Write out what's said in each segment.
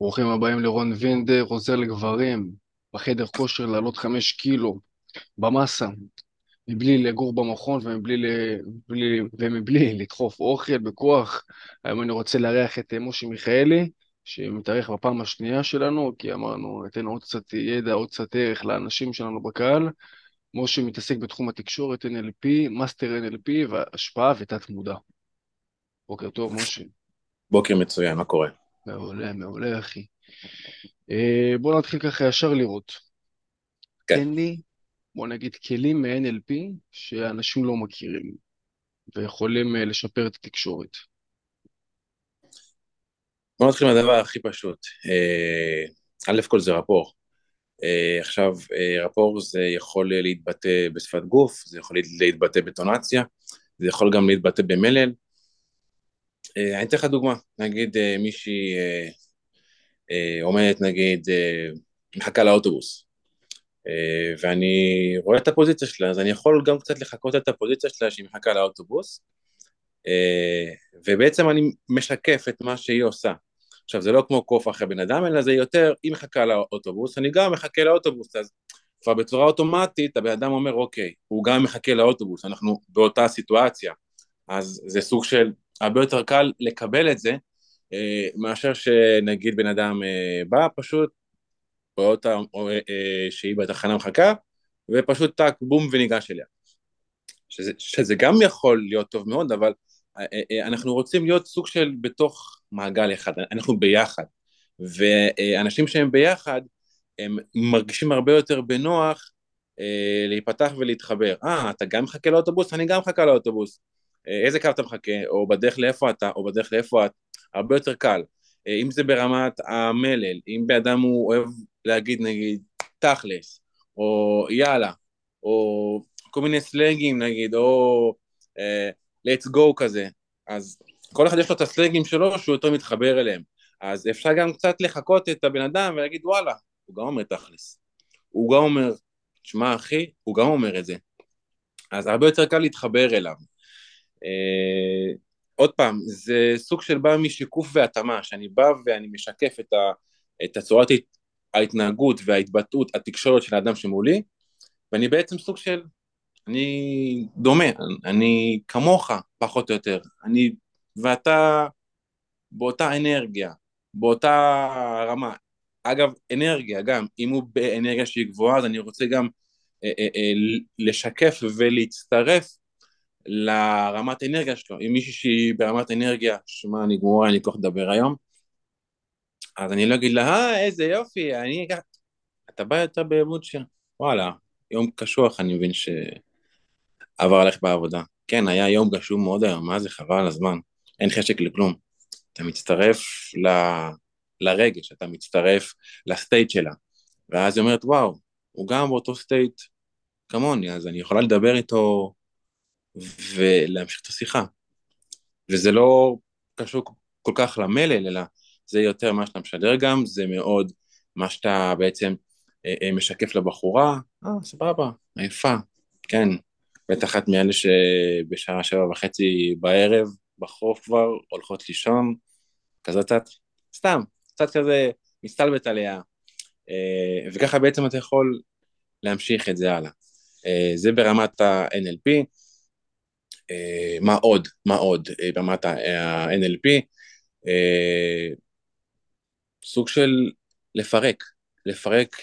ברוכים הבאים לרון וינדר, עוזר לגברים, בחדר כושר לעלות חמש קילו במסה, מבלי לגור במכון ומבלי, מבלי, ומבלי לדחוף אוכל בכוח. היום אני רוצה לארח את אה, משה מיכאלי, שמתארח בפעם השנייה שלנו, כי אמרנו, ניתן עוד קצת ידע, עוד קצת ערך לאנשים שלנו בקהל. משה מתעסק בתחום התקשורת NLP, מאסטר NLP והשפעה ותת מודע. בוקר טוב, משה. בוקר מצוין, מה קורה? מעולה, מעולה, אחי. אה, בוא נתחיל ככה ישר לראות. כן. תן לי, בוא נגיד, כלים מ-NLP שאנשים לא מכירים ויכולים אה, לשפר את התקשורת. בוא נתחיל מהדבר הכי פשוט. אה, א' כל זה רפור. עכשיו, רפור זה יכול להתבטא בשפת גוף, זה יכול להתבטא בטונציה, זה יכול גם להתבטא במלל. אה, אני אתן לך דוגמה, נגיד אה, מישהי אה, אה, עומדת, נגיד, אה, מחכה לאוטובוס, אה, ואני רואה את הפוזיציה שלה, אז אני יכול גם קצת לחקות את הפוזיציה שלה שהיא מחכה לאוטובוס, אה, ובעצם אני משקף את מה שהיא עושה. עכשיו, זה לא כמו קוף אחרי בן אדם, אלא זה יותר, היא מחכה לאוטובוס, אני גם מחכה לאוטובוס, אז כבר בצורה אוטומטית הבן אדם אומר, אוקיי, הוא גם מחכה לאוטובוס, אנחנו באותה סיטואציה, אז זה סוג של, הרבה יותר קל לקבל את זה, אה, מאשר שנגיד בן אדם אה, בא, פשוט רואה אותה אה, שהיא בתחנה מחכה, ופשוט טאק, בום, וניגש אליה. שזה, שזה גם יכול להיות טוב מאוד, אבל אנחנו רוצים להיות סוג של בתוך מעגל אחד, אנחנו ביחד, ואנשים שהם ביחד, הם מרגישים הרבה יותר בנוח להיפתח ולהתחבר. אה, אתה גם מחכה לאוטובוס? אני גם מחכה לאוטובוס. איזה קו אתה מחכה, או בדרך לאיפה אתה, או בדרך לאיפה את, הרבה יותר קל. אם זה ברמת המלל, אם באדם הוא אוהב להגיד נגיד תכלס, או יאללה, או כל מיני סלנגים נגיד, או uh, let's go כזה, אז כל אחד יש לו את הסלנגים שלו שהוא יותר מתחבר אליהם. אז אפשר גם קצת לחקות את הבן אדם ולהגיד וואלה, הוא גם אומר תכלס. הוא גם אומר, שמע אחי, הוא גם אומר את זה. אז הרבה יותר קל להתחבר אליו. Uh, עוד פעם, זה סוג של בא משיקוף והתאמה, שאני בא ואני משקף את, ה, את הצורת ההתנהגות וההתבטאות, התקשורת של האדם שמולי, ואני בעצם סוג של, אני דומה, אני כמוך, פחות או יותר, אני ואתה באותה אנרגיה, באותה רמה. אגב, אנרגיה גם, אם הוא באנרגיה שהיא גבוהה, אז אני רוצה גם אה, אה, אה, לשקף ולהצטרף לרמת אנרגיה שלו. אם מישהי שהיא ברמת אנרגיה, שמע, אני גמורה, אני כל לדבר היום, אז אני לא אגיד לה, אה, איזה יופי, אני אקח... אתה בא יותר בעמוד של, וואלה, יום קשוח, אני מבין שעבר עליך בעבודה. כן, היה יום גשום מאוד היום, מה זה, חבל על הזמן. אין חשק לכלום. אתה מצטרף ל... לרגש, אתה מצטרף לסטייט שלה. ואז היא אומרת, וואו, הוא גם באותו סטייט כמוני, אז אני יכולה לדבר איתו ולהמשיך את השיחה. וזה לא קשור כל כך למלל, אלא זה יותר מה שאתה משדר גם, זה מאוד מה שאתה בעצם אה, אה, משקף לבחורה, אה, סבבה, עייפה, כן, בטח את מאלה שבשעה שבע וחצי בערב, בחוף כבר, הולכות לישון, כזאת קצת, סתם, קצת כזה מסתלבט עליה, אה, וככה בעצם אתה יכול להמשיך את זה הלאה. אה, זה ברמת ה-NLP, מה עוד, מה עוד אה, ברמת ה-NLP, אה, סוג של לפרק, לפרק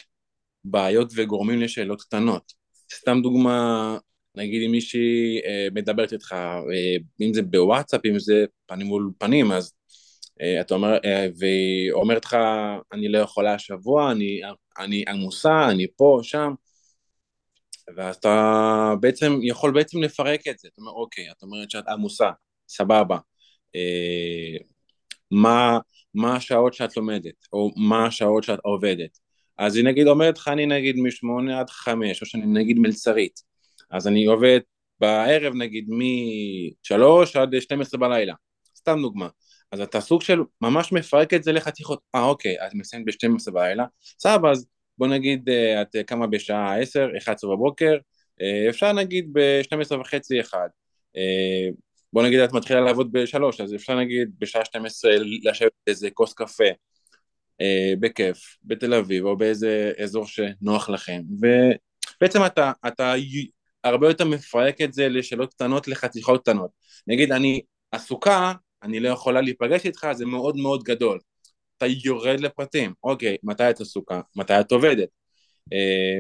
בעיות וגורמים לשאלות קטנות. סתם דוגמה, נגיד אם מישהי מדברת איתך, אם זה בוואטסאפ, אם זה פנים מול פנים, אז אתה אומר, והיא אומרת לך, אני לא יכולה השבוע, אני, אני עמוסה, אני פה, שם, ואתה בעצם יכול בעצם לפרק את זה, אתה אומר אוקיי, את אומרת שאת עמוסה, סבבה, אה, מה, מה השעות שאת לומדת, או מה השעות שאת עובדת, אז היא נגיד אומרת לך אני נגיד משמונה עד חמש, או שאני נגיד מלצרית, אז אני עובד בערב נגיד משלוש עד שתים עשרה בלילה, סתם דוגמה, אז אתה סוג של ממש מפרק את זה לחתיכות, אה אוקיי, את מסיימת בשתים עשרה בלילה, סבבה, אז בוא נגיד אה, את קמה בשעה 10, 11 בבוקר, אה, אפשר נגיד ב-12 וחצי אחד. אה, בוא נגיד את מתחילה לעבוד בשלוש, אז אפשר נגיד בשעה 12 לשבת איזה כוס קפה. בכיף, בתל אביב, או באיזה אזור שנוח לכם, ובעצם אתה, אתה הרבה יותר מפרק את זה לשאלות קטנות לחתיכות קטנות. נגיד, אני עסוקה, אני לא יכולה להיפגש איתך, זה מאוד מאוד גדול. אתה יורד לפרטים, אוקיי, מתי את עסוקה? מתי את עובדת? אה,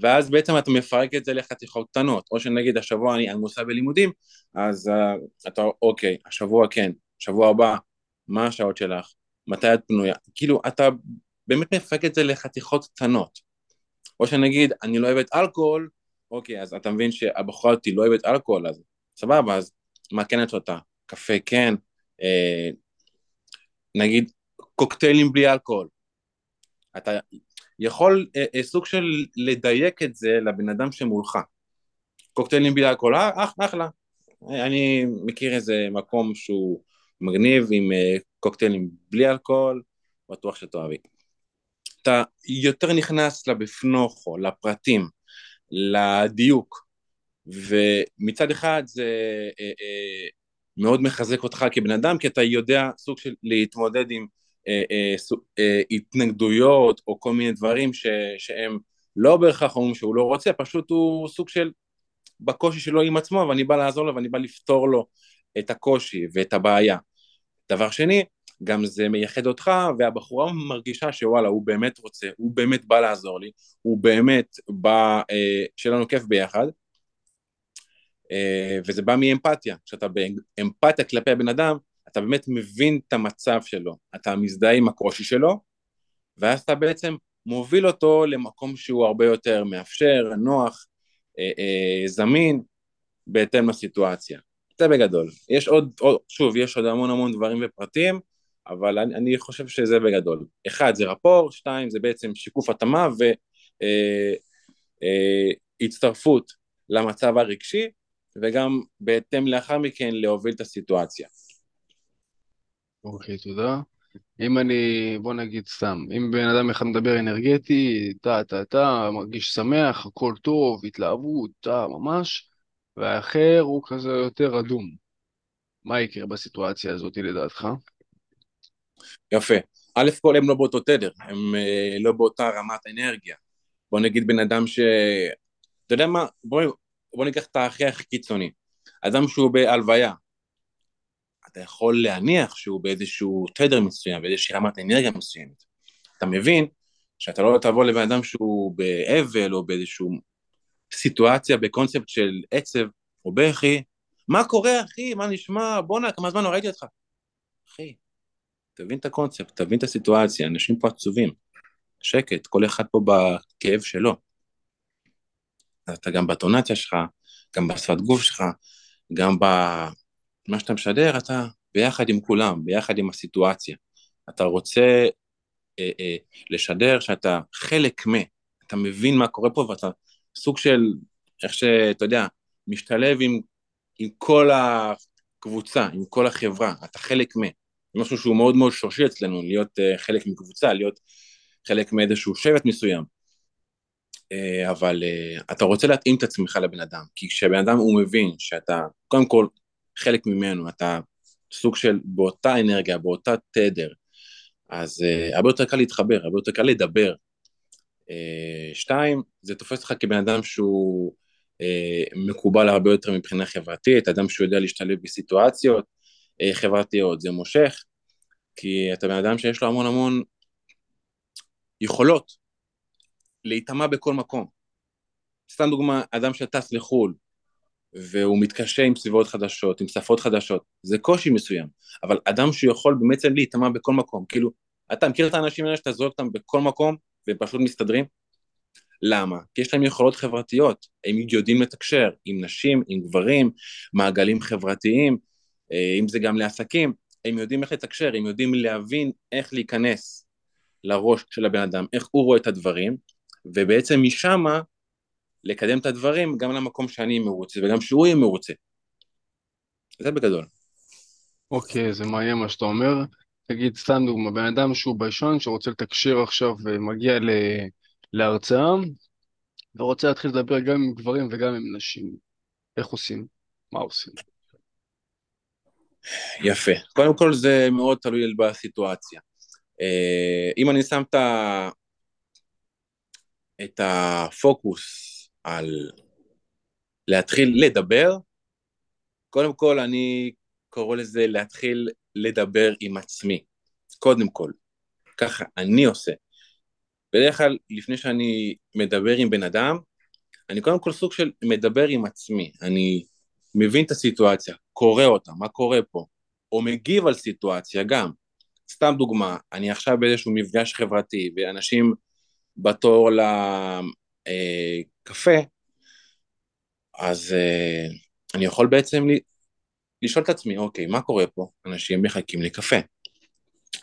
ואז בעצם אתה מפרק את זה לחתיכות קטנות, או שנגיד השבוע אני עמוסה בלימודים, אז uh, אתה אוקיי, השבוע כן, שבוע הבא, מה השעות שלך? מתי את פנויה? כאילו, אתה באמת מפרק את זה לחתיכות קטנות. או שנגיד, אני לא אוהבת אלכוהול, אוקיי, אז אתה מבין שהבחורה אותי לא אוהבת אלכוהול, אז סבבה, אז מה כן את שותה? קפה כן, אה, נגיד קוקטיילים בלי אלכוהול. אתה יכול אה, אה, סוג של לדייק את זה לבן אדם שמולך. קוקטיילים בלי אלכוהול, אה, אח, אחלה. אני מכיר איזה מקום שהוא מגניב עם אה, קוקטיילים בלי אלכוהול, בטוח שתאהבי. אתה יותר נכנס לבפנוכו, לפרטים, לדיוק, ומצד אחד זה אה, אה, מאוד מחזק אותך כבן אדם, כי אתה יודע סוג של להתמודד עם התנגדויות או כל מיני דברים ש, שהם לא בהכרח אומרים שהוא לא רוצה, פשוט הוא סוג של בקושי שלו עם עצמו, ואני בא לעזור לו ואני בא לפתור לו את הקושי ואת הבעיה. דבר שני, גם זה מייחד אותך, והבחורה מרגישה שוואלה, הוא באמת רוצה, הוא באמת בא לעזור לי, הוא באמת בא, אה, שיהיה לנו כיף ביחד, אה, וזה בא מאמפתיה, כשאתה באמפתיה כלפי הבן אדם, אתה באמת מבין את המצב שלו, אתה מזדהה עם הקושי שלו, ואז אתה בעצם מוביל אותו למקום שהוא הרבה יותר מאפשר, נוח, אה, אה, זמין, בהתאם לסיטואציה. זה בגדול. יש עוד, עוד, שוב, יש עוד המון המון דברים ופרטים, אבל אני, אני חושב שזה בגדול. אחד זה רפור, שתיים זה בעצם שיקוף התאמה והצטרפות אה, אה, למצב הרגשי, וגם בהתאם לאחר מכן להוביל את הסיטואציה. אוקיי, תודה. אם אני, בוא נגיד סתם, אם בן אדם אחד מדבר אנרגטי, טה טה טה, מרגיש שמח, הכל טוב, התלהבות, טה, ממש, והאחר הוא כזה יותר אדום. מה יקרה בסיטואציה הזאת לדעתך? יפה. א' כל הם לא באותו תדר, הם אה, לא באותה רמת אנרגיה. בוא נגיד בן אדם ש... אתה יודע מה? בוא, בוא ניקח את הכי הכי קיצוני. אדם שהוא בהלוויה, אתה יכול להניח שהוא באיזשהו תדר מסוים, באיזושהי רמת אנרגיה מסוימת. אתה מבין שאתה לא תבוא לבן אדם שהוא באבל או באיזושהי סיטואציה, בקונספט של עצב או בכי, מה קורה אחי, מה נשמע, בואנה, כמה זמן לא ראיתי אותך. אחי, תבין את הקונספט, תבין את הסיטואציה, אנשים פה עצובים. שקט, כל אחד פה בכאב שלו. אתה גם בטונציה שלך, גם בשפת גוף שלך, גם במה שאתה משדר, אתה ביחד עם כולם, ביחד עם הסיטואציה. אתה רוצה אה, אה, לשדר שאתה חלק מ... אתה מבין מה קורה פה ואתה סוג של, איך שאתה יודע, משתלב עם, עם כל הקבוצה, עם כל החברה, אתה חלק מ... זה משהו שהוא מאוד מאוד שורשי אצלנו, להיות uh, חלק מקבוצה, להיות חלק מאיזשהו שבט מסוים. Uh, אבל uh, אתה רוצה להתאים את עצמך לבן אדם, כי כשבן אדם הוא מבין שאתה קודם כל חלק ממנו, אתה סוג של באותה אנרגיה, באותה תדר, אז uh, הרבה יותר קל להתחבר, הרבה יותר קל לדבר. Uh, שתיים, זה תופס אותך כבן אדם שהוא uh, מקובל הרבה יותר מבחינה חברתית, אדם שהוא יודע להשתלב בסיטואציות, אה, חברתיות, זה מושך, כי אתה בן אדם שיש לו המון המון יכולות להיטמע בכל מקום. סתם דוגמה, אדם שטס לחו"ל והוא מתקשה עם סביבות חדשות, עם שפות חדשות, זה קושי מסוים, אבל אדם שיכול באמת להיטמע בכל מקום, כאילו, אתה מכיר את האנשים האלה שאתה זורק אותם בכל מקום והם פשוט מסתדרים? למה? כי יש להם יכולות חברתיות, הם יודעים לתקשר עם נשים, עם גברים, מעגלים חברתיים, אה, אם זה גם לעסקים, הם יודעים איך לתקשר, הם יודעים להבין איך להיכנס לראש של הבן אדם, איך הוא רואה את הדברים, ובעצם משם לקדם את הדברים גם למקום שאני מרוצה וגם שהוא יהיה מרוצה. זה בגדול. אוקיי, זה מעניין מה שאתה אומר. תגיד סתם דוגמא, בן אדם שהוא ביישן שרוצה לתקשר עכשיו ומגיע ל... להרצאה ורוצה להתחיל לדבר גם עם גברים וגם עם נשים. איך עושים? מה עושים? יפה. קודם כל זה מאוד תלוי בסיטואציה. אה, אם אני שם. את הפוקוס על להתחיל לדבר, קודם כל אני קורא לזה להתחיל לדבר עם עצמי, קודם כל. ככה אני עושה. בדרך כלל, לפני שאני מדבר עם בן אדם, אני קודם כל סוג של מדבר עם עצמי. אני מבין את הסיטואציה, קורא אותה, מה קורה פה, או מגיב על סיטואציה גם. סתם דוגמה, אני עכשיו באיזשהו מפגש חברתי, ואנשים בתור אה, אז אה, אני יכול בעצם לשאול את עצמי, אוקיי, מה קורה פה? אנשים מחכים לקפה.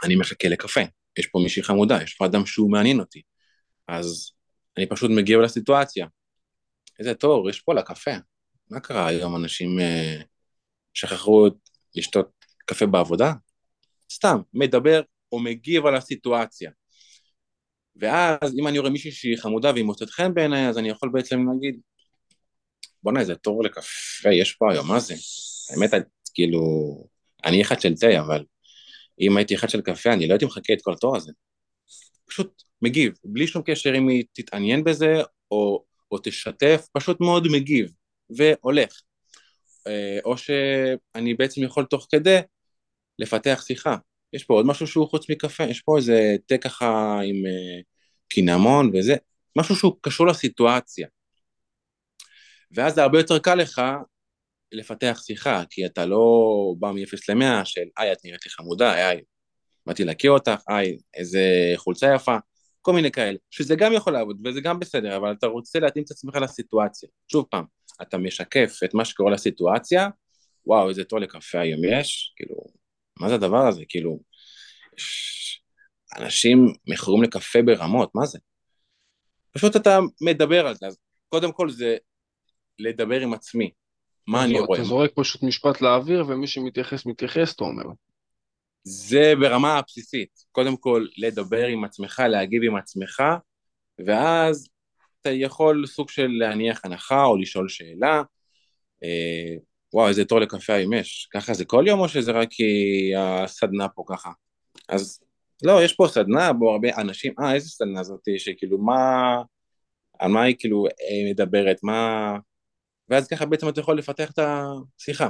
אני מחכה לקפה. יש פה מישהי חמודה, יש פה אדם שהוא מעניין אותי. אז אני פשוט מגיע לסיטואציה. איזה תור, יש פה לקפה. מה קרה היום? אנשים אה, שכחו לשתות קפה בעבודה? סתם, מדבר או מגיב על הסיטואציה. ואז אם אני רואה מישהי שהיא חמודה והיא מוצאת חן בעיניי, אז אני יכול בעצם להגיד, בוא'נה, איזה תור לקפה יש פה היום, מה זה? האמת, כאילו, אני אחד של תה, אבל אם הייתי אחד של קפה, אני לא הייתי מחכה את כל התור הזה. פשוט מגיב, בלי שום קשר אם היא תתעניין בזה, או, או תשתף, פשוט מאוד מגיב, והולך. אה, או שאני בעצם יכול תוך כדי לפתח שיחה. יש פה עוד משהו שהוא חוץ מקפה, יש פה איזה תה ככה עם uh, קינמון וזה, משהו שהוא קשור לסיטואציה. ואז זה הרבה יותר קל לך לפתח שיחה, כי אתה לא בא מ-0 ל-100 של היי, את נראית לי חמודה, היי, באתי להכיר אותך, היי, איזה חולצה יפה, כל מיני כאלה, שזה גם יכול לעבוד וזה גם בסדר, אבל אתה רוצה להתאים את עצמך לסיטואציה. שוב פעם, אתה משקף את מה שקורה לסיטואציה, וואו, איזה תור לקפה היום יש, כאילו, מה זה הדבר הזה? כאילו, אנשים מכורים לקפה ברמות, מה זה? פשוט אתה מדבר על זה, אז קודם כל זה לדבר עם עצמי, מה אני רואה? אתה זורק פשוט משפט לאוויר ומי שמתייחס מתייחס, אתה אומר. זה ברמה הבסיסית, קודם כל לדבר עם עצמך, להגיב עם עצמך, ואז אתה יכול סוג של להניח הנחה או לשאול שאלה. וואו, איזה תור לקפה היום יש. ככה זה כל יום או שזה רק כי הסדנה פה ככה? אז לא, יש פה סדנה בו הרבה אנשים, אה, איזה סדנה זאתי, שכאילו מה, על מה היא כאילו אה, מדברת, מה... ואז ככה בעצם אתה יכול לפתח את השיחה.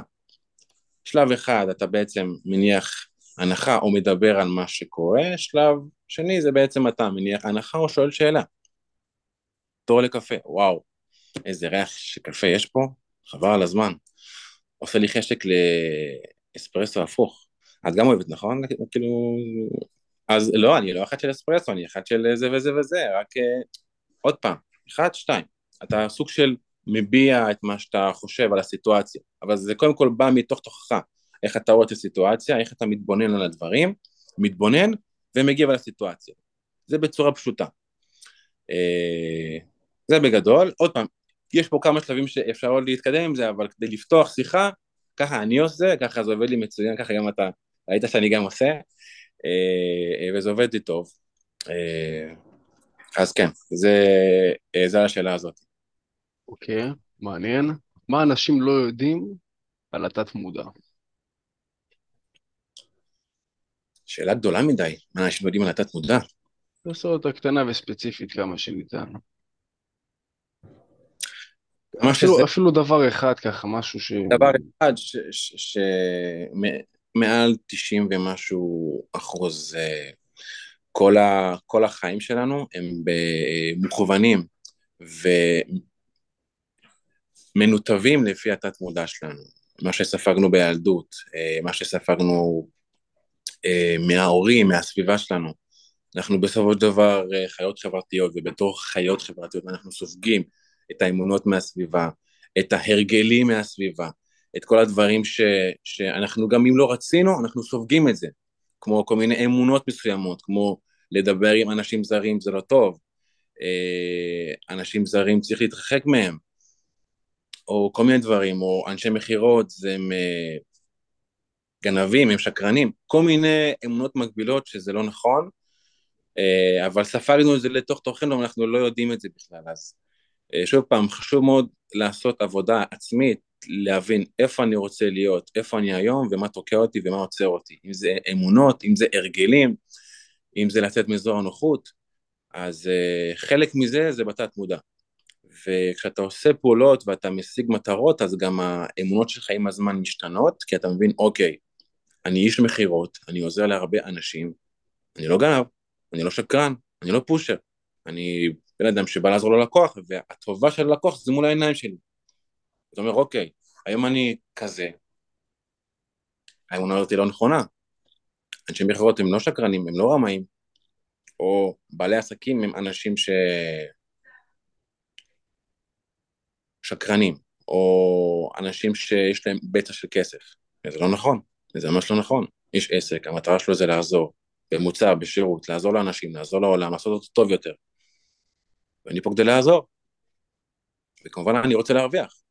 שלב אחד אתה בעצם מניח הנחה או מדבר על מה שקורה, שלב שני זה בעצם אתה מניח הנחה או שואל שאלה. תור לקפה, וואו, איזה ריח של קפה יש פה, חבל על הזמן. עושה לי חשק לאספרסו הפוך. את גם אוהבת, נכון? כאילו... אז לא, אני לא אחד של אספרסו, אני אחד של זה וזה וזה, רק uh, עוד פעם, אחד, שתיים. אתה סוג של מביע את מה שאתה חושב על הסיטואציה, אבל זה קודם כל בא מתוך תוכך, איך אתה רואה את הסיטואציה, איך אתה מתבונן על הדברים, מתבונן ומגיב על הסיטואציה. זה בצורה פשוטה. Uh, זה בגדול. עוד פעם, יש פה כמה שלבים שאפשר עוד להתקדם עם זה, אבל כדי לפתוח שיחה, ככה אני עושה, ככה זה עובד לי מצוין, ככה גם אתה, ראית שאני גם עושה, אה, וזה עובד לי טוב. אה, אז כן, זה, אה, זה השאלה הזאת. אוקיי, מעניין. מה אנשים לא יודעים על התת מודע? שאלה גדולה מדי, מה אנשים לא יודעים על התת מודע? נעשה אותה קטנה וספציפית כמה שניתן. אפילו, שזה... אפילו דבר אחד ככה, משהו ש... דבר אחד שמעל 90 ומשהו אחוז, אה, כל, ה, כל החיים שלנו הם מוכוונים ומנותבים לפי התת מודע שלנו. מה שספגנו בילדות, אה, מה שספגנו אה, מההורים, מהסביבה שלנו. אנחנו בסופו של דבר חיות חברתיות, ובתור חיות חברתיות אנחנו סופגים את האמונות מהסביבה, את ההרגלים מהסביבה, את כל הדברים ש, שאנחנו גם אם לא רצינו, אנחנו סופגים את זה, כמו כל מיני אמונות מסוימות, כמו לדבר עם אנשים זרים זה לא טוב, אה, אנשים זרים צריך להתרחק מהם, או כל מיני דברים, או אנשי מכירות זה הם אה, גנבים, הם שקרנים, כל מיני אמונות מקבילות שזה לא נכון, אה, אבל ספגנו את זה לתוך תוכנו ואנחנו לא יודעים את זה בכלל, אז שוב פעם, חשוב מאוד לעשות עבודה עצמית, להבין איפה אני רוצה להיות, איפה אני היום ומה תוקע אותי ומה עוצר אותי, אם זה אמונות, אם זה הרגלים, אם זה לצאת מאזור הנוחות, אז uh, חלק מזה זה בתת מודע. וכשאתה עושה פעולות ואתה משיג מטרות, אז גם האמונות שלך עם הזמן משתנות, כי אתה מבין, אוקיי, אני איש מכירות, אני עוזר להרבה אנשים, אני לא גנב, אני לא שקרן, אני לא פושר, אני בן אדם שבא לעזור ללקוח, והטובה של הלקוח זה מול העיניים שלי. אתה אומר, אוקיי, היום אני כזה, האמונה הזאת לא נכונה. אנשי מכירות הם לא שקרנים, הם לא רמאים, או בעלי עסקים הם אנשים ש... שקרנים, או אנשים שיש להם בטא של כסף. זה לא נכון, זה ממש לא נכון. איש עסק, המטרה שלו זה לעזור, במוצר, בשירות, לעזור לאנשים, לעזור לעולם, לעשות אותו טוב יותר. ואני פה כדי לעזור. וכמובן אני רוצה להרוויח,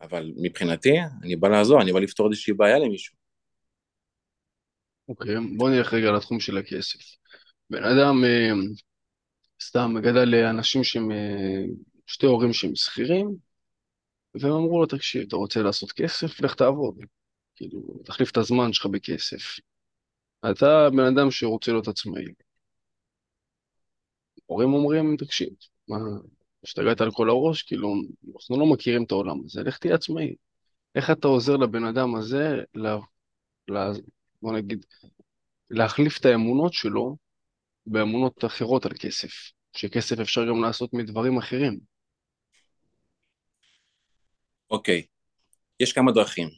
אבל מבחינתי, אני בא לעזור, אני בא לפתור איזושהי בעיה למישהו. אוקיי, okay, בוא נלך רגע לתחום של הכסף. בן אדם, אה, סתם, גדל לאנשים שהם, אה, שתי הורים שהם שכירים, והם אמרו לו, תקשיב, אתה רוצה לעשות כסף? לך תעבוד. כאילו, תחליף את הזמן שלך בכסף. אתה בן אדם שרוצה להיות עצמאי. הורים אומרים, תקשיב, מה, השתגעת על כל הראש? כאילו, אנחנו לא מכירים את העולם הזה, לך תהיה עצמאי. איך אתה עוזר לבן אדם הזה, לה, לה, בוא נגיד, להחליף את האמונות שלו באמונות אחרות על כסף, שכסף אפשר גם לעשות מדברים אחרים. אוקיי, יש כמה דרכים.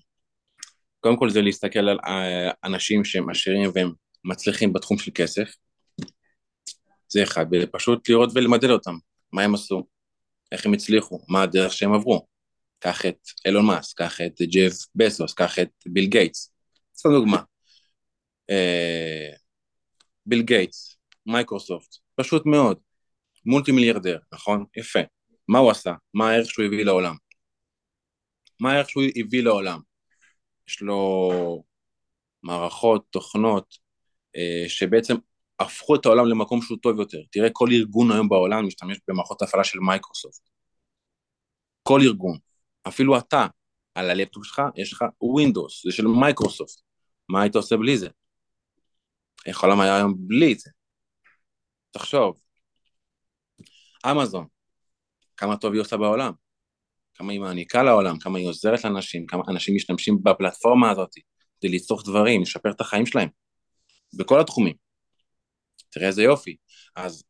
קודם כל זה להסתכל על אה, אנשים שהם עשירים והם מצליחים בתחום של כסף. זה אחד, ופשוט לראות ולמדל אותם, מה הם עשו, איך הם הצליחו, מה הדרך שהם עברו. קח את אילון מאס, קח את ג'ף בסוס, קח את ביל גייטס. סתם דוגמה. ביל גייטס, מייקרוסופט, פשוט מאוד. מולטי מיליארדר, נכון? יפה. מה הוא עשה? מה הערך שהוא הביא לעולם? מה הערך שהוא הביא לעולם? יש לו מערכות, תוכנות, אה, שבעצם הפכו את העולם למקום שהוא טוב יותר. תראה, כל ארגון היום בעולם משתמש במערכות הפעלה של מייקרוסופט. כל ארגון. אפילו אתה, על הלפטופ שלך, יש לך Windows, זה של מייקרוסופט. מה היית עושה בלי זה? איך העולם היה היום בלי זה? תחשוב, אמזון, כמה טוב היא עושה בעולם, כמה היא מעניקה לעולם, כמה היא עוזרת לאנשים, כמה אנשים משתמשים בפלטפורמה הזאת כדי לצרוך דברים, לשפר את החיים שלהם, בכל התחומים. תראה איזה יופי. אז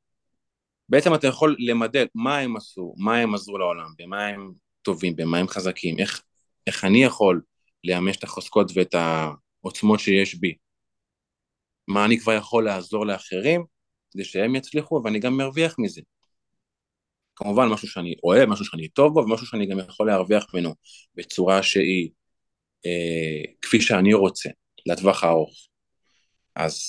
בעצם אתה יכול למדל מה הם עשו, מה הם עזרו לעולם, במה הם טובים, במה הם חזקים, איך, איך אני יכול לאמש את החוזקות ואת העוצמות שיש בי. מה אני כבר יכול לעזור לאחרים כדי שהם יצליחו ואני גם מרוויח מזה. כמובן משהו שאני אוהב, משהו שאני טוב בו ומשהו שאני גם יכול להרוויח ממנו בצורה שהיא אה, כפי שאני רוצה, לטווח הארוך. אז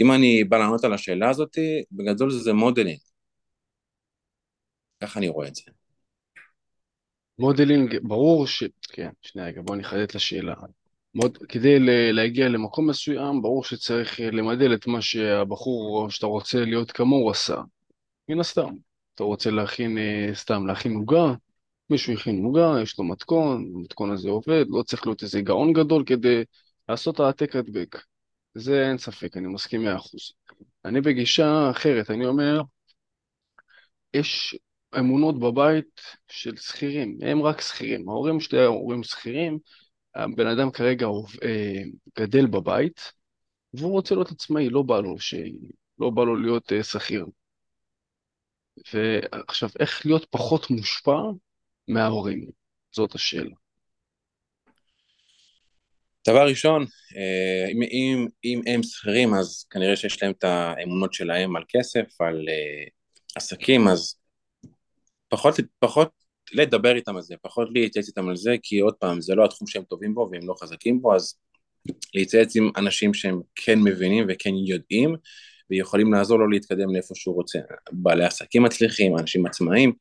אם אני בא לענות על השאלה הזאת, בגדול זה modeling. ככה אני רואה את זה. modeling, ברור ש... כן, שנייה רגע, בוא נחדד את השאלה. מוד... כדי להגיע למקום מסוים, ברור שצריך למדל את מה שהבחור שאתה רוצה להיות כמוהו עשה. מן הסתם. אתה רוצה להכין, אה, סתם להכין עוגה, מישהו הכין עוגה, יש לו מתכון, המתכון הזה עובד, לא צריך להיות איזה גאון גדול כדי לעשות העתק הדבק. זה אין ספק, אני מסכים מאה אחוז. אני בגישה אחרת, אני אומר, יש אמונות בבית של שכירים, הם רק שכירים. ההורים שלי ההורים שכירים, הבן אדם כרגע אה, גדל בבית, והוא רוצה להיות עצמאי, לא בא לו, ש... לא בא לו להיות אה, שכיר. ועכשיו, איך להיות פחות מושפע מההורים? זאת השאלה. דבר ראשון, אה, אם, אם, אם הם שכירים אז כנראה שיש להם את האמונות שלהם על כסף, על uh, עסקים, אז פחות, פחות לדבר איתם על זה, פחות להתייעץ איתם על זה, כי עוד פעם, זה לא התחום שהם טובים בו והם לא חזקים בו, אז להתייעץ עם אנשים שהם כן מבינים וכן יודעים, ויכולים לעזור לו להתקדם לאיפה שהוא רוצה. בעלי עסקים מצליחים, אנשים עצמאיים,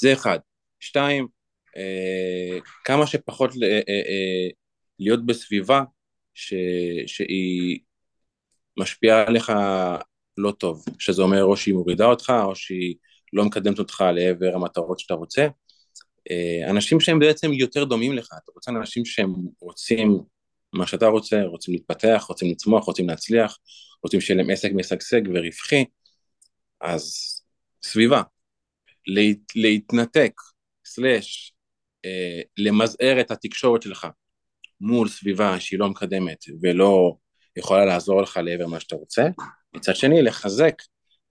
זה אחד. שתיים, אה, כמה שפחות אה, אה, להיות בסביבה ש, שהיא משפיעה עליך לא טוב, שזה אומר או שהיא מורידה אותך או שהיא לא מקדמת אותך לעבר המטרות שאתה רוצה. אה, אנשים שהם בעצם יותר דומים לך, אתה רוצה אנשים שהם רוצים מה שאתה רוצה, רוצים להתפתח, רוצים לצמוח, רוצים להצליח, רוצים שיהיה להם עסק משגשג ורווחי, אז סביבה. להת, להתנתק, סלאש, אה, למזער את התקשורת שלך מול סביבה שהיא לא מקדמת ולא יכולה לעזור לך לעבר מה שאתה רוצה, מצד שני לחזק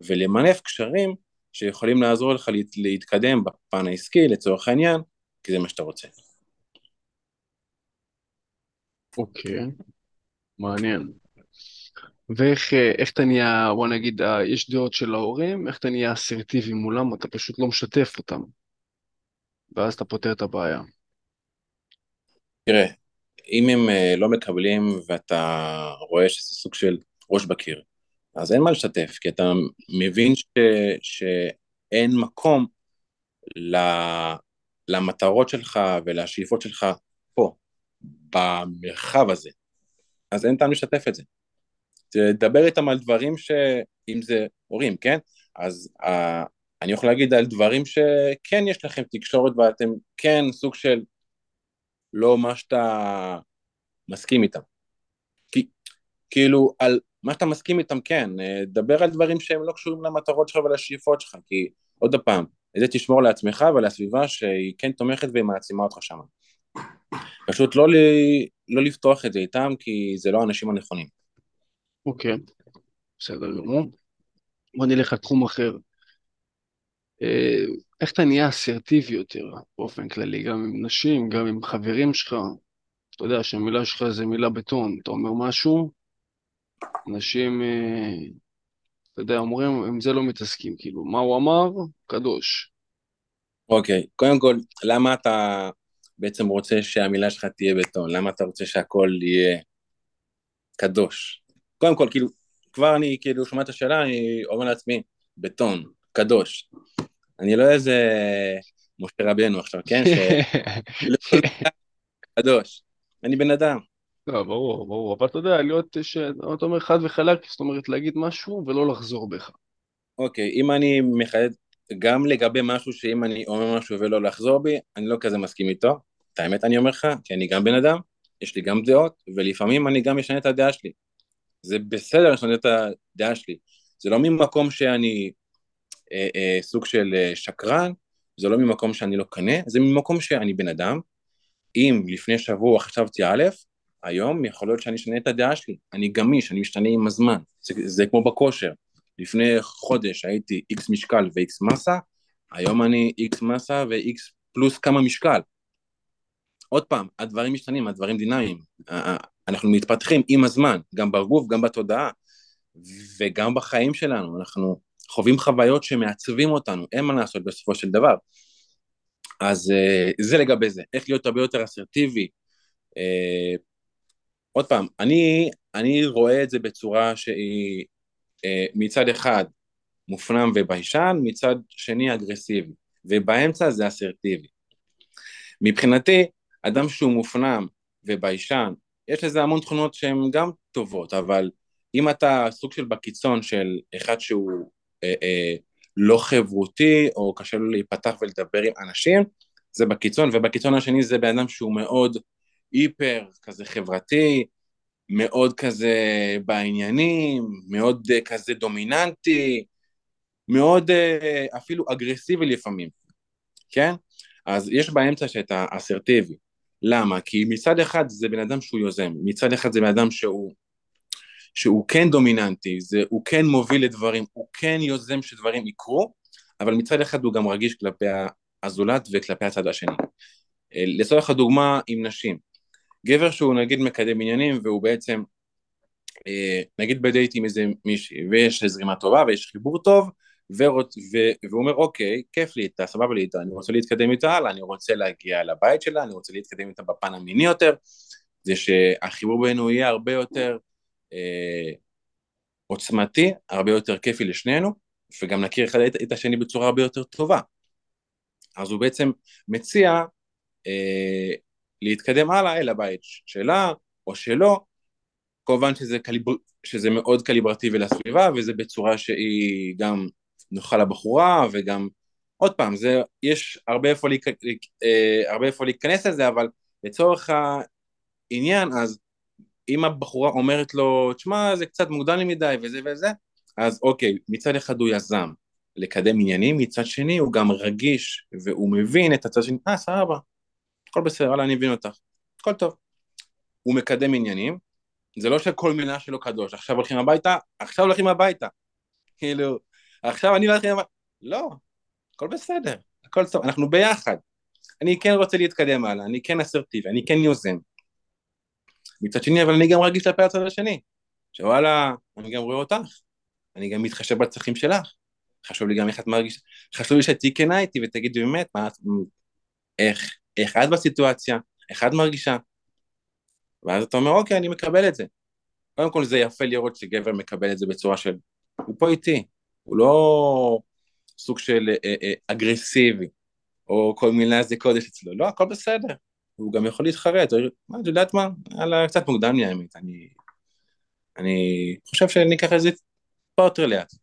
ולמנף קשרים שיכולים לעזור לך להת, להתקדם בפן העסקי לצורך העניין, כי זה מה שאתה רוצה. אוקיי, מעניין. ואיך איך אתה נהיה, בוא נגיד, יש דעות של ההורים, איך אתה נהיה אסרטיבי מולם, אתה פשוט לא משתף אותם, ואז אתה פותר את הבעיה. תראה, אם הם אה, לא מקבלים ואתה רואה שזה סוג של ראש בקיר, אז אין מה לשתף, כי אתה מבין ש, שאין מקום למטרות שלך ולשאיפות שלך פה, במרחב הזה. אז אין טעם לשתף את זה. תדבר איתם על דברים ש... אם זה הורים, כן? אז uh, אני יכול להגיד על דברים שכן יש לכם תקשורת ואתם כן סוג של לא מה שאתה מסכים איתם. כי, כאילו, על מה שאתה מסכים איתם, כן, אה, דבר על דברים שהם לא קשורים למטרות שלך ולשאיפות שלך, כי עוד פעם, את זה תשמור לעצמך ולסביבה שהיא כן תומכת והיא מעצימה אותך שם. פשוט לא, לי, לא לפתוח את זה איתם, כי זה לא האנשים הנכונים. אוקיי, בסדר גמור. בוא נלך לתחום אחר. אה, איך אתה נהיה אסרטיבי יותר באופן כללי, גם עם נשים, גם עם חברים שלך? אתה יודע שהמילה שלך זה מילה בטון, אתה אומר משהו, אנשים, אה, אתה יודע, אומרים, עם זה לא מתעסקים, כאילו, מה הוא אמר? קדוש. אוקיי, קודם כל, למה אתה בעצם רוצה שהמילה שלך תהיה בטון? למה אתה רוצה שהכל יהיה קדוש? קודם כל, כאילו, כבר אני כאילו שומע את השאלה, אני אומר לעצמי, בטון, קדוש. אני לא איזה משה רבנו עכשיו, כן? ש... קדוש. אני בן אדם. לא, ברור, ברור, אבל אתה יודע, להיות, אתה אומר חד וחלק, זאת אומרת להגיד משהו ולא לחזור בך. אוקיי, אם אני מחדד, גם לגבי משהו שאם אני אומר משהו ולא לחזור בי, אני לא כזה מסכים איתו. את האמת אני אומר לך, כי אני גם בן אדם, יש לי גם דעות, ולפעמים אני גם משנה את הדעה שלי. זה בסדר לשנות את הדעה שלי. זה לא ממקום שאני אה, אה, סוג של אה, שקרן, זה לא ממקום שאני לא קנה, זה ממקום שאני בן אדם. אם לפני שבוע חשבתי א', היום יכול להיות שאני אשנה את הדעה שלי. אני גמיש, אני משתנה עם הזמן. זה, זה כמו בכושר. לפני חודש הייתי איקס משקל ואיקס מסה, היום אני איקס מסה ואיקס פלוס כמה משקל. עוד פעם, הדברים משתנים, הדברים דינמיים. אנחנו מתפתחים עם הזמן, גם בגוף, גם בתודעה, וגם בחיים שלנו, אנחנו חווים חוויות שמעצבים אותנו, אין מה לעשות בסופו של דבר. אז uh, זה לגבי זה, איך להיות הרבה יותר אסרטיבי. Uh, עוד פעם, אני, אני רואה את זה בצורה שהיא uh, מצד אחד מופנם וביישן, מצד שני אגרסיבי, ובאמצע זה אסרטיבי. מבחינתי, אדם שהוא מופנם וביישן יש לזה המון תכונות שהן גם טובות, אבל אם אתה סוג של בקיצון של אחד שהוא אה, אה, לא חברותי, או קשה לו להיפתח ולדבר עם אנשים, זה בקיצון, ובקיצון השני זה בן אדם שהוא מאוד היפר, כזה חברתי, מאוד כזה בעניינים, מאוד uh, כזה דומיננטי, מאוד uh, אפילו אגרסיבי לפעמים, כן? אז יש באמצע שאת האסרטיבי, למה? כי מצד אחד זה בן אדם שהוא יוזם, מצד אחד זה בן אדם שהוא, שהוא כן דומיננטי, זה, הוא כן מוביל לדברים, הוא כן יוזם שדברים יקרו, אבל מצד אחד הוא גם רגיש כלפי הזולת וכלפי הצד השני. אה, לצורך הדוגמה עם נשים, גבר שהוא נגיד מקדם עניינים והוא בעצם אה, נגיד בדייט עם איזה מישהי ויש זרימה טובה ויש חיבור טוב ורוצ... ו... והוא אומר אוקיי, כיף לי איתה, סבבה לי איתה, אני רוצה להתקדם איתה הלאה, אני רוצה להגיע לבית שלה, אני רוצה להתקדם איתה בפן המיני יותר, זה שהחיבור בינינו יהיה הרבה יותר אה, עוצמתי, הרבה יותר כיפי לשנינו, וגם נכיר אחד את השני בצורה הרבה יותר טובה. אז הוא בעצם מציע אה, להתקדם הלאה אל הבית שלה או שלו, כמובן שזה, קליבר... שזה מאוד קליברטיבי לסביבה וזה בצורה שהיא גם נוחה לבחורה וגם עוד פעם זה יש הרבה איפה, להיכ... אה, הרבה איפה להיכנס לזה אבל לצורך העניין אז אם הבחורה אומרת לו, תשמע, זה קצת מוקדם לי מדי וזה וזה, אז אוקיי, מצד אחד הוא יזם לקדם עניינים, מצד שני הוא גם רגיש והוא מבין את הצד שני, אה, סבבה, הכל בסדר, אני מבין אותך, הכל טוב. הוא מקדם עניינים, זה לא שכל מילה שלו קדוש, עכשיו הולכים הביתה, עכשיו הולכים הביתה. כאילו, עכשיו אני הולך הביתה, לא, הכל בסדר, הכל טוב, אנחנו ביחד. אני כן רוצה להתקדם הלאה, אני כן אסרטיבי, אני כן יוזם. מצד שני, אבל אני גם רגיש כלפי הצד השני, שוואלה, אני גם רואה אותך, אני גם מתחשב בצרכים שלך, חשוב לי גם איך את מרגישה, חשוב לי שתהיי כנה איתי ותגידי באמת, מה איך, איך את בסיטואציה, איך את מרגישה, ואז אתה אומר, אוקיי, אני מקבל את זה. קודם כל זה יפה לראות שגבר מקבל את זה בצורה של, הוא פה איתי, הוא לא סוג של אה, אה, אגרסיבי, או כל מילה זה קודש אצלו, לא, הכל בסדר. הוא גם יכול להתחרט, מה, את יודעת מה? יאללה, קצת מוקדם לי האמת, אני, אני חושב שאני אקח את זה טיפה יותר לאט.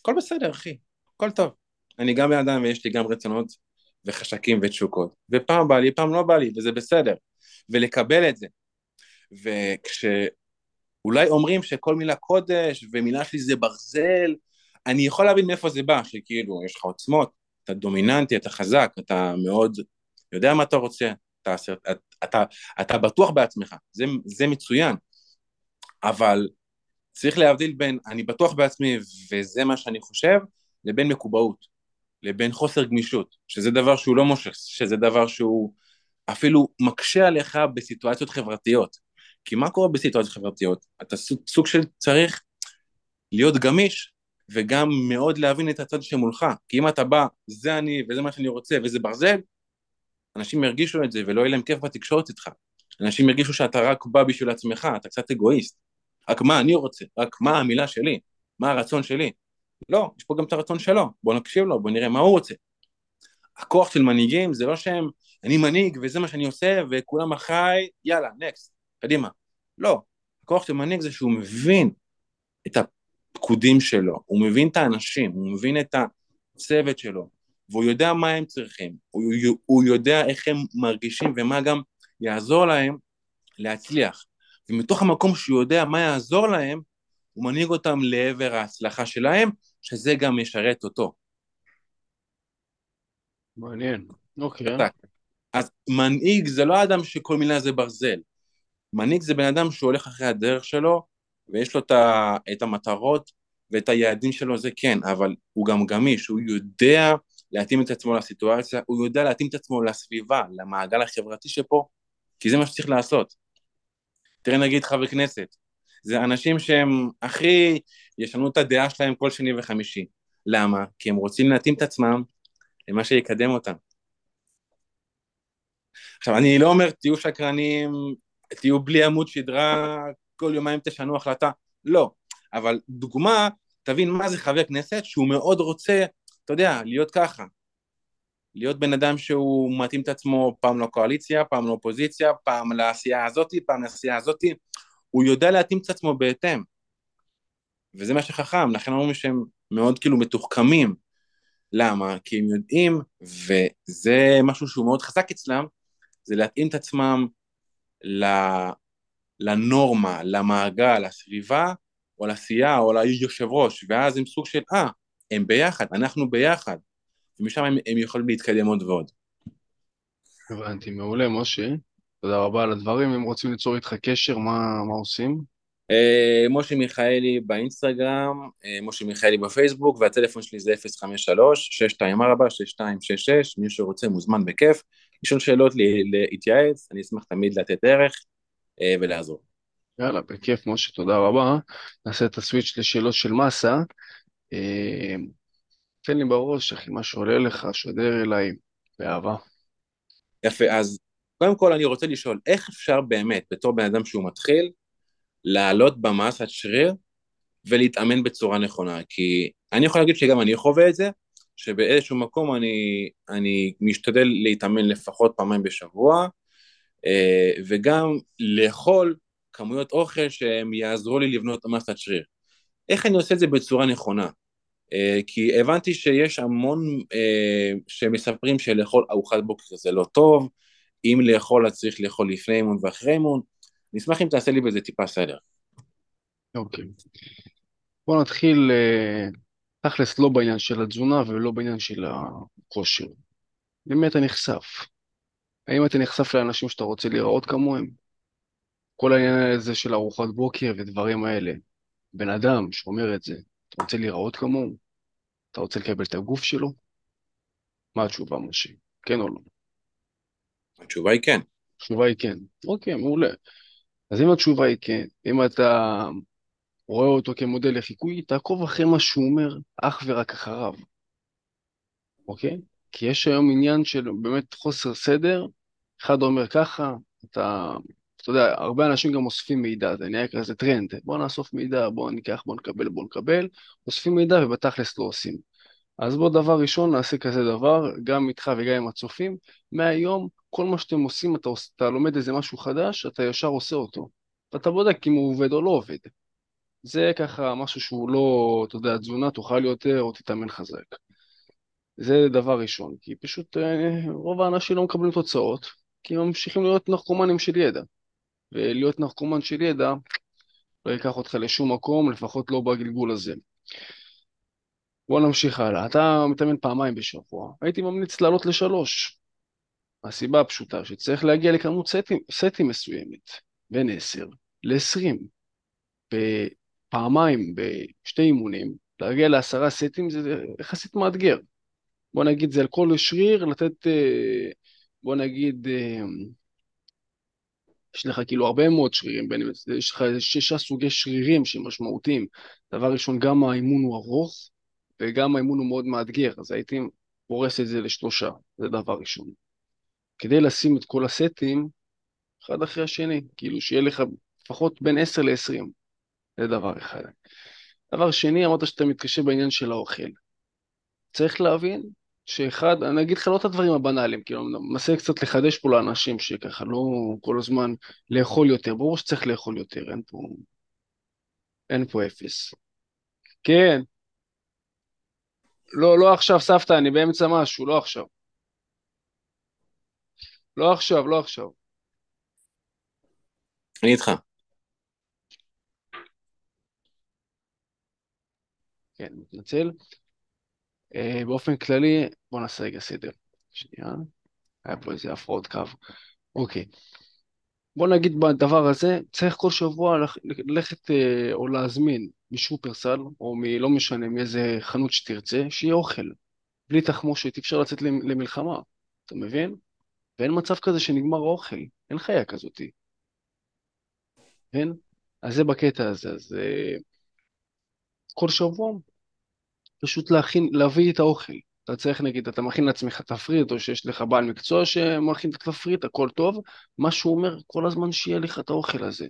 הכל בסדר, אחי, הכל טוב. אני גם בן אדם ויש לי גם רצונות וחשקים ותשוקות, ופעם בא לי, פעם לא בא לי, וזה בסדר. ולקבל את זה. וכשאולי אומרים שכל מילה קודש ומילה שלי זה ברזל, אני יכול להבין מאיפה זה בא, שכאילו יש לך עוצמות, אתה דומיננטי, אתה חזק, אתה מאוד יודע מה אתה רוצה, אתה, אתה, אתה, אתה בטוח בעצמך, זה, זה מצוין, אבל צריך להבדיל בין אני בטוח בעצמי וזה מה שאני חושב, לבין מקובעות, לבין חוסר גמישות, שזה דבר שהוא לא מושך, שזה דבר שהוא אפילו מקשה עליך בסיטואציות חברתיות. כי מה קורה בסיטואציות חברתיות? אתה סוג של צריך להיות גמיש וגם מאוד להבין את הצד שמולך. כי אם אתה בא, זה אני וזה מה שאני רוצה וזה ברזל, אנשים ירגישו את זה ולא יהיה להם כיף בתקשורת איתך. אנשים ירגישו שאתה רק בא בשביל עצמך, אתה קצת אגואיסט. רק מה אני רוצה, רק מה המילה שלי, מה הרצון שלי. לא, יש פה גם את הרצון שלו, בוא נקשיב לו, בוא נראה מה הוא רוצה. הכוח של מנהיגים זה לא שהם אני מנהיג וזה מה שאני עושה וכולם אחריי, יאללה, נקסט, קדימה. לא, הכוח של מנהיג זה שהוא מבין את הפקודים שלו, הוא מבין את האנשים, הוא מבין את הצוות שלו, והוא יודע מה הם צריכים, הוא, הוא יודע איך הם מרגישים ומה גם יעזור להם להצליח. ומתוך המקום שהוא יודע מה יעזור להם, הוא מנהיג אותם לעבר ההצלחה שלהם, שזה גם ישרת אותו. מעניין, אוקיי. אז מנהיג זה לא אדם שכל מילה זה ברזל. מנהיג זה בן אדם שהולך אחרי הדרך שלו, ויש לו את המטרות ואת היעדים שלו, זה כן, אבל הוא גם גמיש, הוא יודע להתאים את עצמו לסיטואציה, הוא יודע להתאים את עצמו לסביבה, למעגל החברתי שפה, כי זה מה שצריך לעשות. תראה נגיד חבר כנסת, זה אנשים שהם הכי ישנו את הדעה שלהם כל שני וחמישי. למה? כי הם רוצים להתאים את עצמם למה שיקדם אותם. עכשיו, אני לא אומר תהיו שקרנים, תהיו בלי עמוד שדרה, כל יומיים תשנו החלטה, לא. אבל דוגמה, תבין מה זה חבר כנסת שהוא מאוד רוצה, אתה יודע, להיות ככה. להיות בן אדם שהוא מתאים את עצמו פעם לקואליציה, פעם לאופוזיציה, פעם לעשייה הזאתי, פעם לעשייה הזאתי, הוא יודע להתאים את עצמו בהתאם. וזה מה שחכם, לכן אומרים שהם מאוד כאילו מתוחכמים. למה? כי הם יודעים, וזה משהו שהוא מאוד חזק אצלם, זה להתאים את עצמם לנורמה, למעגל, לסביבה, או לעשייה, או ליושב ראש, ואז הם סוג של, אה, הם ביחד, אנחנו ביחד, ומשם הם, הם יכולים להתקדם עוד ועוד. הבנתי, מעולה, משה. תודה רבה על הדברים. אם רוצים ליצור איתך קשר, מה, מה עושים? Uh, משה מיכאלי באינסטגרם, uh, משה מיכאלי בפייסבוק, והטלפון שלי זה 053-624-6266, מי שרוצה מוזמן בכיף. לשאול שאלות, להתייעץ, אני אשמח תמיד לתת ערך אה, ולעזור. יאללה, בכיף, משה, תודה רבה. נעשה את הסוויץ' לשאלות של מסה. אה, תן לי בראש, אחי, מה שעולה לך, שדר אליי, באהבה. יפה, אז קודם כל אני רוצה לשאול, איך אפשר באמת, בתור בן אדם שהוא מתחיל, לעלות במסת שריר ולהתאמן בצורה נכונה? כי אני יכול להגיד שגם אני חווה את זה, שבאיזשהו מקום אני, אני משתדל להתאמן לפחות פעמיים בשבוע, אה, וגם לאכול כמויות אוכל שהם יעזרו לי לבנות מסת שריר. איך אני עושה את זה בצורה נכונה? אה, כי הבנתי שיש המון אה, שמספרים שלאכול ארוחת בוקר זה לא טוב, אם לאכול אז צריך לאכול לפני אימון ואחרי אימון, אני אשמח אם תעשה לי בזה טיפה סדר. אוקיי. בוא נתחיל אה, תכלס לא בעניין של התזונה ולא בעניין של הכושר. למי אתה נחשף? האם אתה נחשף לאנשים שאתה רוצה להיראות כמוהם? כל העניין הזה של ארוחת בוקר ודברים האלה. בן אדם שאומר את זה, אתה רוצה להיראות כמוהו? אתה רוצה לקבל את הגוף שלו? מה התשובה, משה? כן או לא? התשובה היא כן. התשובה היא כן. אוקיי, מעולה. אז אם התשובה היא כן, אם אתה רואה אותו כמודל לחיקוי, תעקוב אחרי מה שהוא אומר, אך ורק אחריו. אוקיי? כי יש היום עניין של באמת חוסר סדר, אחד אומר ככה, אתה, אתה יודע, הרבה אנשים גם אוספים מידע, זה נהיה כזה טרנד, בוא נאסוף מידע, בוא ניקח, בוא נקבל, בוא נקבל, אוספים מידע ובתכלס לא עושים. אז בוא דבר ראשון נעשה כזה דבר, גם איתך וגם עם הצופים, מהיום כל מה שאתם עושים, אתה, אתה לומד איזה משהו חדש, אתה ישר עושה אותו. ואתה בודק אם הוא עובד או לא עובד. זה ככה משהו שהוא לא, אתה יודע, תזונה, תאכל יותר או תתאמן חזק. זה דבר ראשון, כי פשוט אה, רוב האנשים לא מקבלים תוצאות, כי הם ממשיכים להיות נרקומנים של ידע. ולהיות נרקומן של ידע לא ייקח אותך לשום מקום, לפחות לא בגלגול הזה. בוא נמשיך הלאה. אתה מתאמן פעמיים בשבוע, הייתי ממליץ לעלות לשלוש. הסיבה הפשוטה שצריך להגיע לכמות סטים, סטים מסוימת, בין עשר לעשרים. פעמיים בשתי אימונים, להגיע לעשרה סטים זה יחסית מאתגר. בוא נגיד זה על כל שריר לתת, אה, בוא נגיד, אה, יש לך כאילו הרבה מאוד שרירים, בין, יש לך שישה סוגי שרירים שמשמעותיים. דבר ראשון, גם האימון הוא ארוך וגם האימון הוא מאוד מאתגר, אז הייתי פורס את זה לשלושה, זה דבר ראשון. כדי לשים את כל הסטים, אחד אחרי השני, כאילו שיהיה לך לפחות בין 10 ל-20, זה דבר אחד. דבר שני, אמרת שאתה מתקשה בעניין של האוכל. צריך להבין שאחד, אני אגיד לך לא את הדברים הבנאליים, כאילו, אני מנסה קצת לחדש פה לאנשים שככה לא כל הזמן לאכול יותר, ברור שצריך לאכול יותר, אין פה, אין פה אפס. כן. לא, לא עכשיו, סבתא, אני באמצע משהו, לא עכשיו. לא עכשיו, לא עכשיו. אני איתך. כן, מתנצל. Uh, באופן כללי, בוא נעשה רגע סדר. שנייה, היה פה איזה הפרעות קו. אוקיי. בוא נגיד בדבר הזה, צריך כל שבוע ללכת uh, או להזמין משופרסל, או מלא משנה מאיזה חנות שתרצה, שיהיה אוכל. בלי תחמושת, אי אפשר לצאת למלחמה. אתה מבין? ואין מצב כזה שנגמר האוכל, אין חיה כזאתי. כן? אז זה בקטע הזה. אז uh, כל שבוע פשוט להכין, להביא את האוכל. אתה צריך, נגיד, אתה מכין לעצמך תפריט, או שיש לך בעל מקצוע שמכין את התפריט, הכל טוב, מה שהוא אומר, כל הזמן שיהיה לך את האוכל הזה.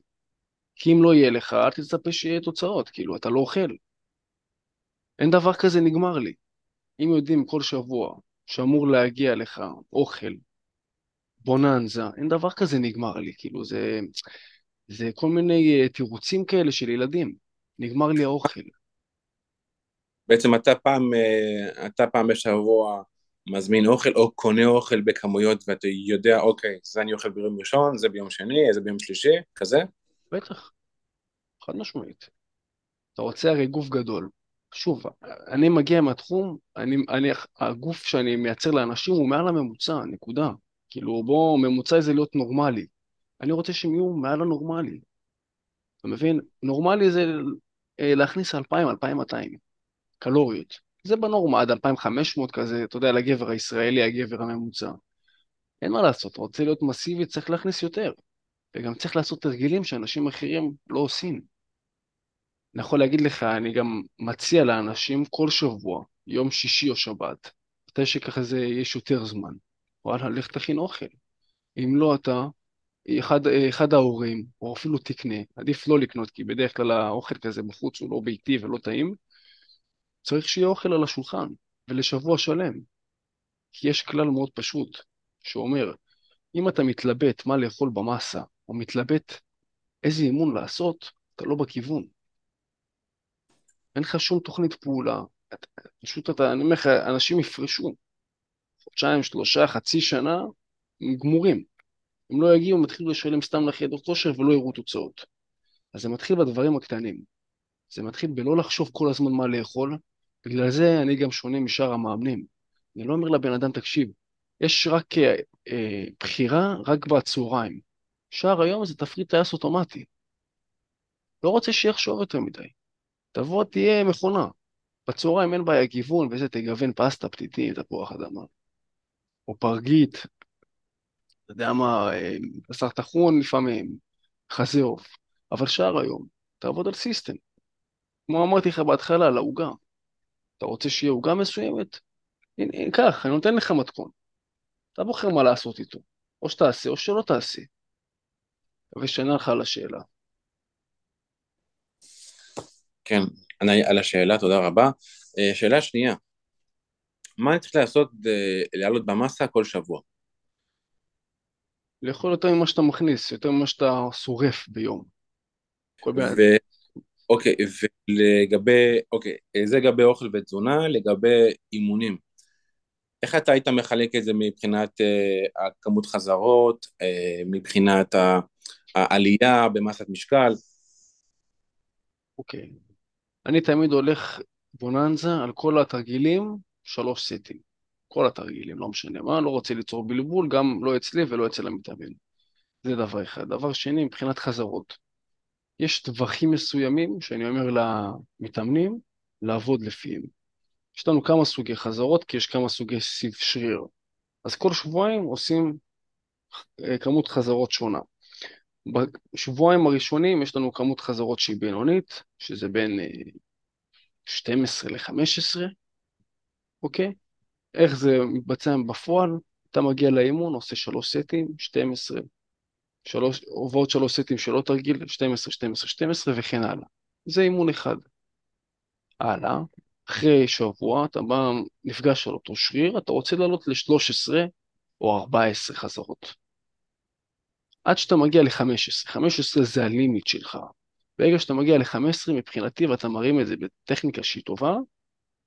כי אם לא יהיה לך, אל תצפה שיהיה תוצאות, כאילו, אתה לא אוכל. אין דבר כזה נגמר לי. אם יודעים כל שבוע שאמור להגיע לך אוכל, בוננזה, אין דבר כזה נגמר לי, כאילו, זה, זה כל מיני uh, תירוצים כאלה של ילדים. נגמר לי האוכל. בעצם אתה פעם, אה, אתה פעם בשבוע מזמין אוכל או קונה אוכל בכמויות ואתה יודע, אוקיי, זה אני אוכל ביום ראשון, זה ביום שני, זה ביום שלישי, כזה? בטח, חד משמעית. אתה רוצה הרי גוף גדול. שוב, אני מגיע מהתחום, אני, אני, הגוף שאני מייצר לאנשים הוא מעל הממוצע, נקודה. כאילו, בוא, ממוצע זה להיות נורמלי. אני רוצה שהם יהיו מעל הנורמלי. אתה מבין? נורמלי זה אה, להכניס 2,000, 2,200. קלוריות. זה בנורמה עד 2,500 כזה, אתה יודע, לגבר הישראלי, הגבר הממוצע. אין מה לעשות, רוצה להיות מסיבי, צריך להכניס יותר. וגם צריך לעשות תרגילים שאנשים אחרים לא עושים. אני יכול להגיד לך, אני גם מציע לאנשים כל שבוע, יום שישי או שבת, מתי שככה זה יש יותר זמן, וואלה, לך תכין אוכל. אם לא אתה, אחד, אחד ההורים, או אפילו תקנה, עדיף לא לקנות, כי בדרך כלל האוכל כזה בחוץ הוא לא ביתי ולא טעים, צריך שיהיה אוכל על השולחן, ולשבוע שלם. כי יש כלל מאוד פשוט, שאומר, אם אתה מתלבט מה לאכול במסה, או מתלבט איזה אימון לעשות, אתה לא בכיוון. אין לך שום תוכנית פעולה. פשוט אתה, אני אומר לך, אנשים יפרשו. חודשיים, שלושה, חצי שנה, הם גמורים. הם לא יגיעו, הם יתחילו לשלם סתם לחדר כושר ולא יראו תוצאות. אז זה מתחיל בדברים הקטנים. זה מתחיל בלא לחשוב כל הזמן מה לאכול, בגלל זה אני גם שונה משאר המאמנים. אני לא אומר לבן אדם, תקשיב, יש רק אה, אה, בחירה רק בצהריים. שער היום זה תפריט טייס אוטומטי. לא רוצה שיחשוב יותר מדי. תבוא, תהיה מכונה. בצהריים אין בעיה גיוון וזה, תגוון פסטה, פתיתים, תפוח אדמה. או פרגית, אתה יודע מה, אה, בשר טחון לפעמים, חזה עוף. אבל שער היום, תעבוד על סיסטם. כמו אמרתי לך בהתחלה, על העוגה. אתה רוצה שיהיה עוגה מסוימת? הנה, הנה, קח, אני נותן לך מתכון. אתה בוחר מה לעשות איתו. או שתעשה או שלא תעשה. מקווה שענה לך על השאלה. כן, אני על השאלה, תודה רבה. אה, שאלה שנייה, מה אני צריך לעשות אה, לעלות במסה כל שבוע? לאכול יותר ממה שאתה מכניס, יותר ממה שאתה שורף ביום. ו... אוקיי, ולגבי, אוקיי, זה לגבי אוכל ותזונה, לגבי אימונים. איך אתה היית מחלק את זה מבחינת uh, הכמות חזרות, uh, מבחינת העלייה במסת משקל? אוקיי. אני תמיד הולך בוננזה על כל התרגילים, שלוש סטים. כל התרגילים, לא משנה מה, לא רוצה ליצור בלבול, גם לא אצלי ולא אצל המתאמן. זה דבר אחד. דבר שני, מבחינת חזרות. יש טווחים מסוימים שאני אומר למתאמנים לעבוד לפיהם. יש לנו כמה סוגי חזרות, כי יש כמה סוגי סיב שריר. אז כל שבועיים עושים אה, כמות חזרות שונה. בשבועיים הראשונים יש לנו כמות חזרות שהיא בינונית, שזה בין 12 אה, ל-15, אוקיי? איך זה מתבצע בפועל? אתה מגיע לאימון, עושה שלוש סטים, 12, שלוש, ועוד שלוש סטים שלא תרגיל, 12, 12, 12 וכן הלאה. זה אימון אחד. הלאה, אחרי שבוע אתה בא, נפגש על אותו שריר, אתה רוצה לעלות ל-13 או 14 חזרות. עד שאתה מגיע ל-15, 15 זה הלימיט שלך. ברגע שאתה מגיע ל-15 מבחינתי ואתה מרים את זה בטכניקה שהיא טובה,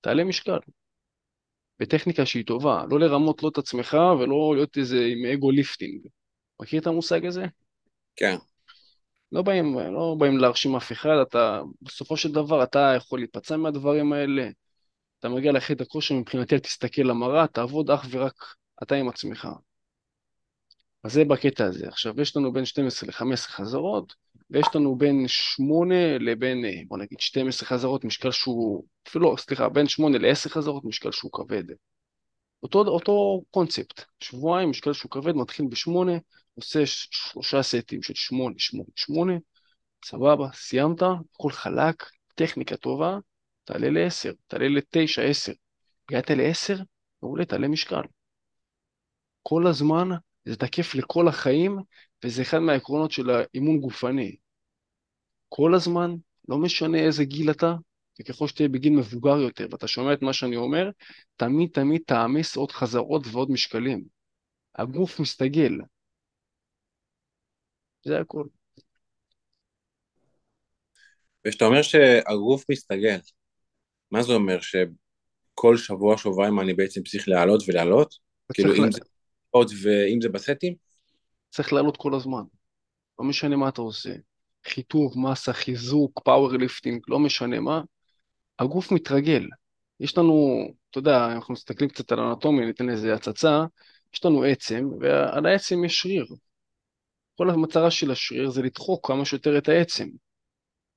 תעלה משקל. בטכניקה שהיא טובה, לא לרמות לא את עצמך ולא להיות איזה עם אגו ליפטינג. מכיר את המושג הזה? כן. לא באים, לא באים להרשים אף אחד, אתה, בסופו של דבר אתה יכול להיפצע מהדברים האלה. אתה מגיע לחדר כושר, מבחינתי תסתכל למראה, תעבוד אך ורק אתה עם עצמך. אז זה בקטע הזה. עכשיו, יש לנו בין 12 ל-15 חזרות, ויש לנו בין 8 לבין, בוא נגיד, 12 חזרות, משקל שהוא, אפילו, סליחה, בין 8 ל-10 חזרות, משקל שהוא כבד. אותו, אותו קונספט, שבועיים, משקל שהוא כבד, מתחיל ב-8, עושה שלושה סטים של 8, 8, 8, סבבה, סיימת, הכל חלק, טכניקה טובה, תעלה ל-10, תעלה ל-9, 10. הגעת ל-10, מעולה, תעלה משקל. כל הזמן זה תקף לכל החיים, וזה אחד מהעקרונות של האימון גופני. כל הזמן, לא משנה איזה גיל אתה, וככל שתהיה בגיל מבוגר יותר, ואתה שומע את מה שאני אומר, תמיד תמיד תעמיס עוד חזרות ועוד משקלים. הגוף מסתגל. זה הכל. וכשאתה אומר שהגוף מסתגל, מה זה אומר? שכל שבוע, שבועיים אני בעצם צריך לעלות ולעלות? כאילו אם זה עוד ואם זה בסטים? צריך לעלות כל הזמן. לא משנה מה אתה עושה. חיתוך, מסה, חיזוק, powerlifting, לא משנה מה, הגוף מתרגל. יש לנו, אתה יודע, אנחנו מסתכלים קצת על אנטומיה, ניתן איזה הצצה, יש לנו עצם, ועל העצם יש שריר. כל המטרה של השריר זה לדחוק כמה שיותר את העצם,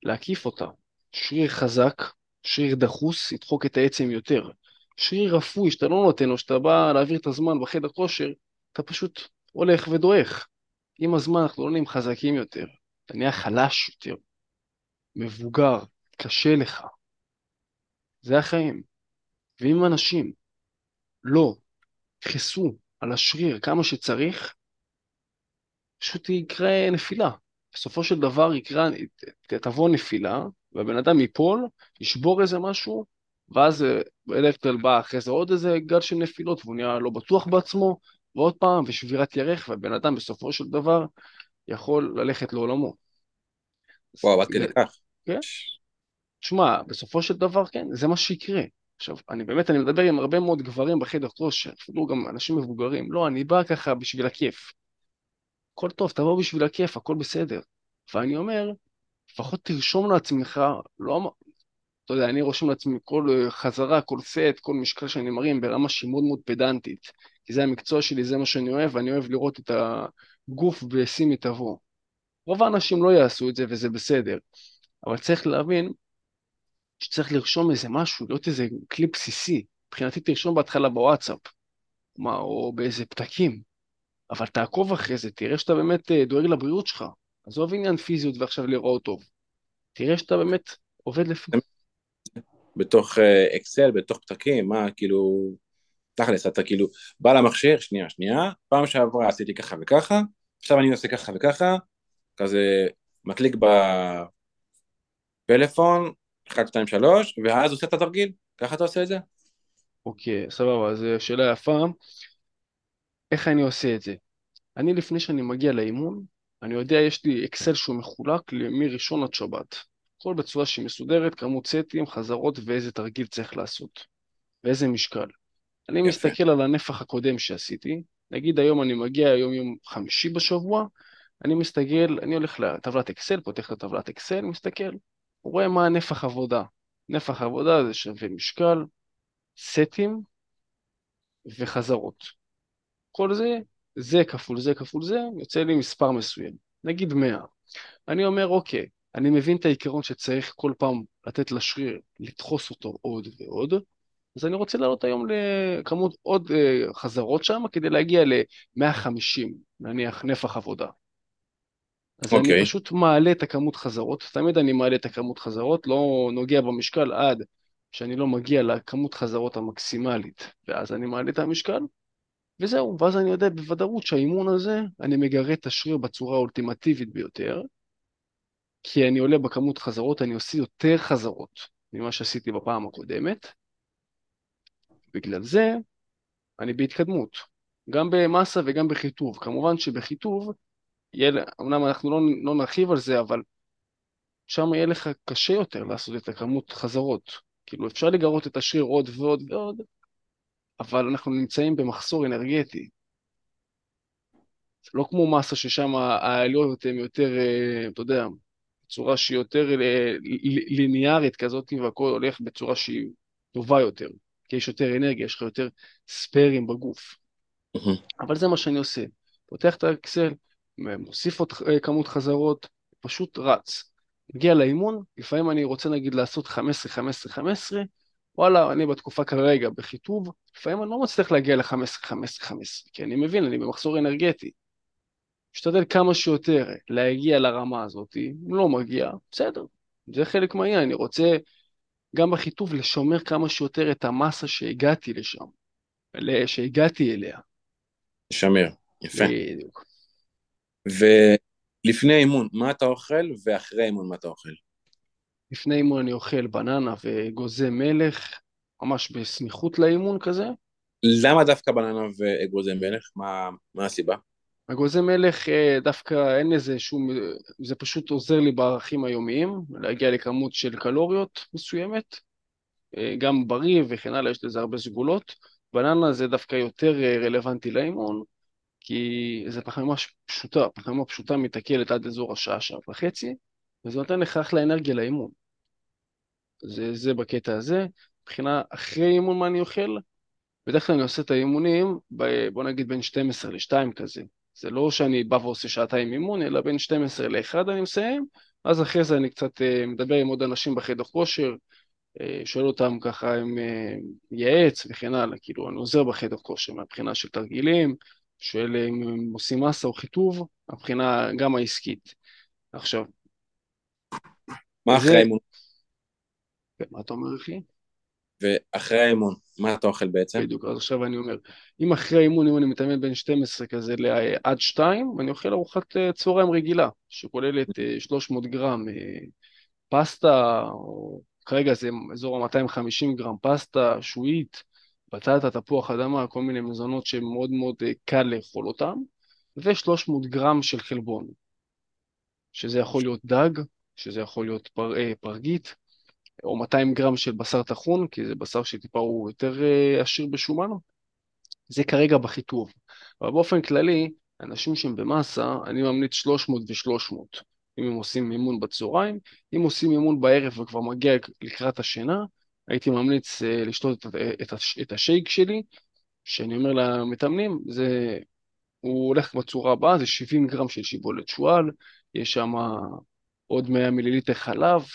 להקיף אותה. שריר חזק, שריר דחוס, ידחוק את העצם יותר. שריר רפוי שאתה לא נותן לו, שאתה בא להעביר את הזמן בחדר כושר, אתה פשוט הולך ודועך. עם הזמן אנחנו לא נהיים חזקים יותר, אתה נהיה חלש יותר, מבוגר, קשה לך. זה החיים. ואם אנשים לא יכעסו על השריר כמה שצריך, פשוט יקרה נפילה. בסופו של דבר יקרה, תבוא נפילה, והבן אדם ייפול, ישבור איזה משהו, ואז בדרך כלל בא אחרי זה עוד איזה גל של נפילות, והוא נהיה לא בטוח בעצמו, ועוד פעם, ושבירת ירך, והבן אדם בסופו של דבר יכול ללכת לעולמו. וואו, עד כדי כך. כן. תשמע, בסופו של דבר, כן, זה מה שיקרה. עכשיו, אני באמת, אני מדבר עם הרבה מאוד גברים בחדר כושר, אפילו גם אנשים מבוגרים. לא, אני בא ככה בשביל הכיף. הכל טוב, תבוא בשביל הכיף, הכל בסדר. ואני אומר, לפחות תרשום לעצמך, לא, אתה יודע, אני רושם לעצמי כל אה, חזרה, כל סט, כל משקל שאני מרים ברמה שהיא מאוד מאוד פדנטית. כי זה המקצוע שלי, זה מה שאני אוהב, ואני אוהב לראות את הגוף בשיא מיטבו. רוב האנשים לא יעשו את זה, וזה בסדר. אבל צריך להבין שצריך לרשום איזה משהו, להיות איזה כלי בסיסי. מבחינתי תרשום בהתחלה בוואטסאפ, מה, או באיזה פתקים, אבל תעקוב אחרי זה, תראה שאתה באמת אה, דואג לבריאות שלך. עזוב עניין פיזיות ועכשיו לראות טוב. תראה שאתה באמת עובד לפי... בתוך אקסל, אה, בתוך פתקים, מה, כאילו, תכלס, אתה כאילו בא למכשיר, שנייה, שנייה, פעם שעברה עשיתי ככה וככה, עכשיו אני עושה ככה וככה, כזה מקליק בפלאפון, 1, 2, 3, ואז עושה את התרגיל, ככה אתה עושה את זה? אוקיי, סבבה, זו שאלה יפה. איך אני עושה את זה? אני לפני שאני מגיע לאימון, אני יודע, יש לי אקסל שהוא מחולק מראשון עד שבת. הכל בצורה שהיא מסודרת, כמות סטים, חזרות ואיזה תרגיל צריך לעשות, ואיזה משקל. אני יפה. מסתכל על הנפח הקודם שעשיתי, נגיד היום אני מגיע היום יום חמישי בשבוע, אני מסתכל, אני הולך לטבלת אקסל, פותח את הטבלת אקסל, מסתכל, רואה מה הנפח עבודה. נפח עבודה זה שווה משקל, סטים וחזרות. כל זה, זה כפול זה כפול זה, יוצא לי מספר מסוים, נגיד 100. אני אומר, אוקיי, אני מבין את העיקרון שצריך כל פעם לתת לשריר, לדחוס אותו עוד ועוד, אז אני רוצה לעלות היום לכמות עוד uh, חזרות שם כדי להגיע ל-150, נניח נפח עבודה. אז okay. אני אוקיי. פשוט מעלה את הכמות חזרות, תמיד אני מעלה את הכמות חזרות, לא נוגע במשקל עד שאני לא מגיע לכמות חזרות המקסימלית, ואז אני מעלה את המשקל, וזהו, ואז אני יודע בוודאות שהאימון הזה, אני מגרה את השריר בצורה האולטימטיבית ביותר, כי אני עולה בכמות חזרות, אני עושה יותר חזרות ממה שעשיתי בפעם הקודמת. בגלל זה אני בהתקדמות, גם במסה וגם בחיטוב. כמובן שבחיטוב, יהיה, אמנם אנחנו לא, לא נרחיב על זה, אבל שם יהיה לך קשה יותר לעשות את הכמות חזרות. כאילו אפשר לגרות את השריר עוד ועוד ועוד, אבל אנחנו נמצאים במחסור אנרגטי. לא כמו מסה ששם העליות הן יותר, אה, אתה יודע, בצורה שהיא יותר אה, ליניארית כזאת, והכל הולך בצורה שהיא טובה יותר, כי יש יותר אנרגיה, יש לך יותר ספיירים בגוף. אבל זה מה שאני עושה. פותח את האקסל, מוסיף עוד אה, כמות חזרות, פשוט רץ. מגיע לאימון, לפעמים אני רוצה נגיד לעשות 15, 15, 15, וואלה, אני בתקופה כרגע בחיטוב, לפעמים אני לא מצליח להגיע ל-15, 15, 15, כי אני מבין, אני במחסור אנרגטי. משתדל כמה שיותר להגיע לרמה הזאת, אם לא מגיע, בסדר, זה חלק מהעניין, אני רוצה גם בחיטוב לשומר כמה שיותר את המסה שהגעתי לשם, שהגעתי אליה. לשמר, יפה. בדיוק. ולפני אימון, מה אתה אוכל, ואחרי אימון, מה אתה אוכל? לפני אימון אני אוכל בננה ואגוזי מלך, ממש בסמיכות לאימון כזה. למה דווקא בננה ואגוזי מלך? מה, מה הסיבה? אגוזי מלך אה, דווקא אין לזה שום, זה פשוט עוזר לי בערכים היומיים, להגיע לכמות של קלוריות מסוימת, אה, גם בריא וכן הלאה, יש לזה הרבה סגולות. בננה זה דווקא יותר אה, רלוונטי לאימון, כי זה פחמימה פשוטה, פחמימה פשוטה מתעכלת עד אזור השעה, שעה וחצי, וזה נותן לך אחלה אנרגיה לאימון. זה, זה בקטע הזה. מבחינה אחרי אימון מה אני אוכל? בדרך כלל אני עושה את האימונים, ב, בוא נגיד בין 12 ל-2 כזה. זה לא שאני בא ועושה שעתיים אימון, אלא בין 12 ל-1 אני מסיים, אז אחרי זה אני קצת uh, מדבר עם עוד אנשים בחדר כושר, uh, שואל אותם ככה uh, ייעץ וכן הלאה, כאילו אני עוזר בחדר כושר מהבחינה של תרגילים, שואל אם הם עושים מסה או חיטוב, מהבחינה גם העסקית. עכשיו, מה אחרי האימון? מה אתה אומר, אחי? ואחרי האימון, מה אתה אוכל בעצם? בדיוק, אז עכשיו אני אומר, אם אחרי האימון, אם אני מתאמן בין 12 כזה לעד 2, אני אוכל ארוחת אה, צהריים רגילה, שכוללת 300 אה, גרם אה, פסטה, או כרגע זה אזור ה-250 גרם פסטה, שועית, בטטה, תפוח אדמה, כל מיני מזונות שמאוד מאוד קל לאכול אותם, ו-300 גרם של חלבון, שזה יכול להיות דג, שזה יכול להיות פר, פרגית, או 200 גרם של בשר טחון, כי זה בשר שטיפה הוא יותר אה, עשיר בשומן. זה כרגע בחיטוב. אבל באופן כללי, אנשים שהם במאסה, אני ממליץ 300 ו-300. אם הם עושים אימון בצהריים, אם עושים אימון בערב וכבר מגיע לקראת השינה, הייתי ממליץ אה, לשתות את, את, את השייק שלי, שאני אומר למתאמנים, זה, הוא הולך בצורה הבאה, זה 70 גרם של שיבולת שועל, יש שם עוד 100 מיליליטר חלב,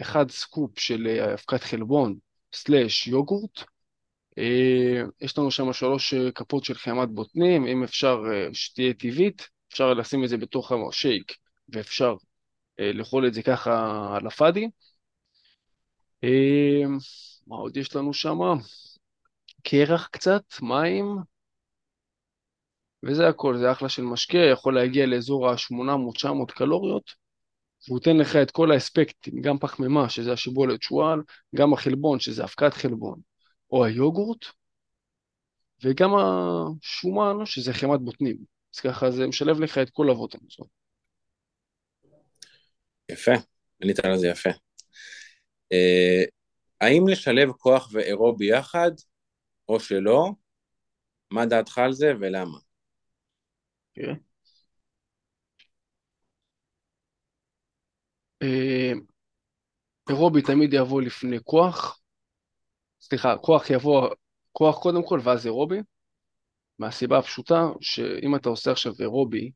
אחד סקופ של אה, אבקת חלבון סלאש יוגורט, אה, יש לנו שם שלוש אה, כפות של חמת בוטנים, אם אפשר שתהיה טבעית, אפשר לשים את זה בתוך השייק ואפשר לאכול את זה ככה על הפאדי. מה עוד יש לנו שם? קרח קצת, מים, וזה הכל, זה אחלה של משקה, יכול להגיע לאזור ה-800-900 קלוריות, והוא ייתן לך את כל האספקטים, גם פחמימה, שזה השיבולת שועל, גם החלבון, שזה אבקת חלבון, או היוגורט, וגם השומן, שזה חמת בוטנים. אז ככה זה משלב לך את כל אבות המזון. יפה, ענית על זה יפה. אה, האם לשלב כוח ואירו ביחד, או שלא? מה דעתך על זה ולמה? Okay. אוקיי. אה, אירובי תמיד יבוא לפני כוח, סליחה, כוח יבוא, כוח קודם כל ואז אירובי, מהסיבה הפשוטה שאם אתה עושה עכשיו אירובי,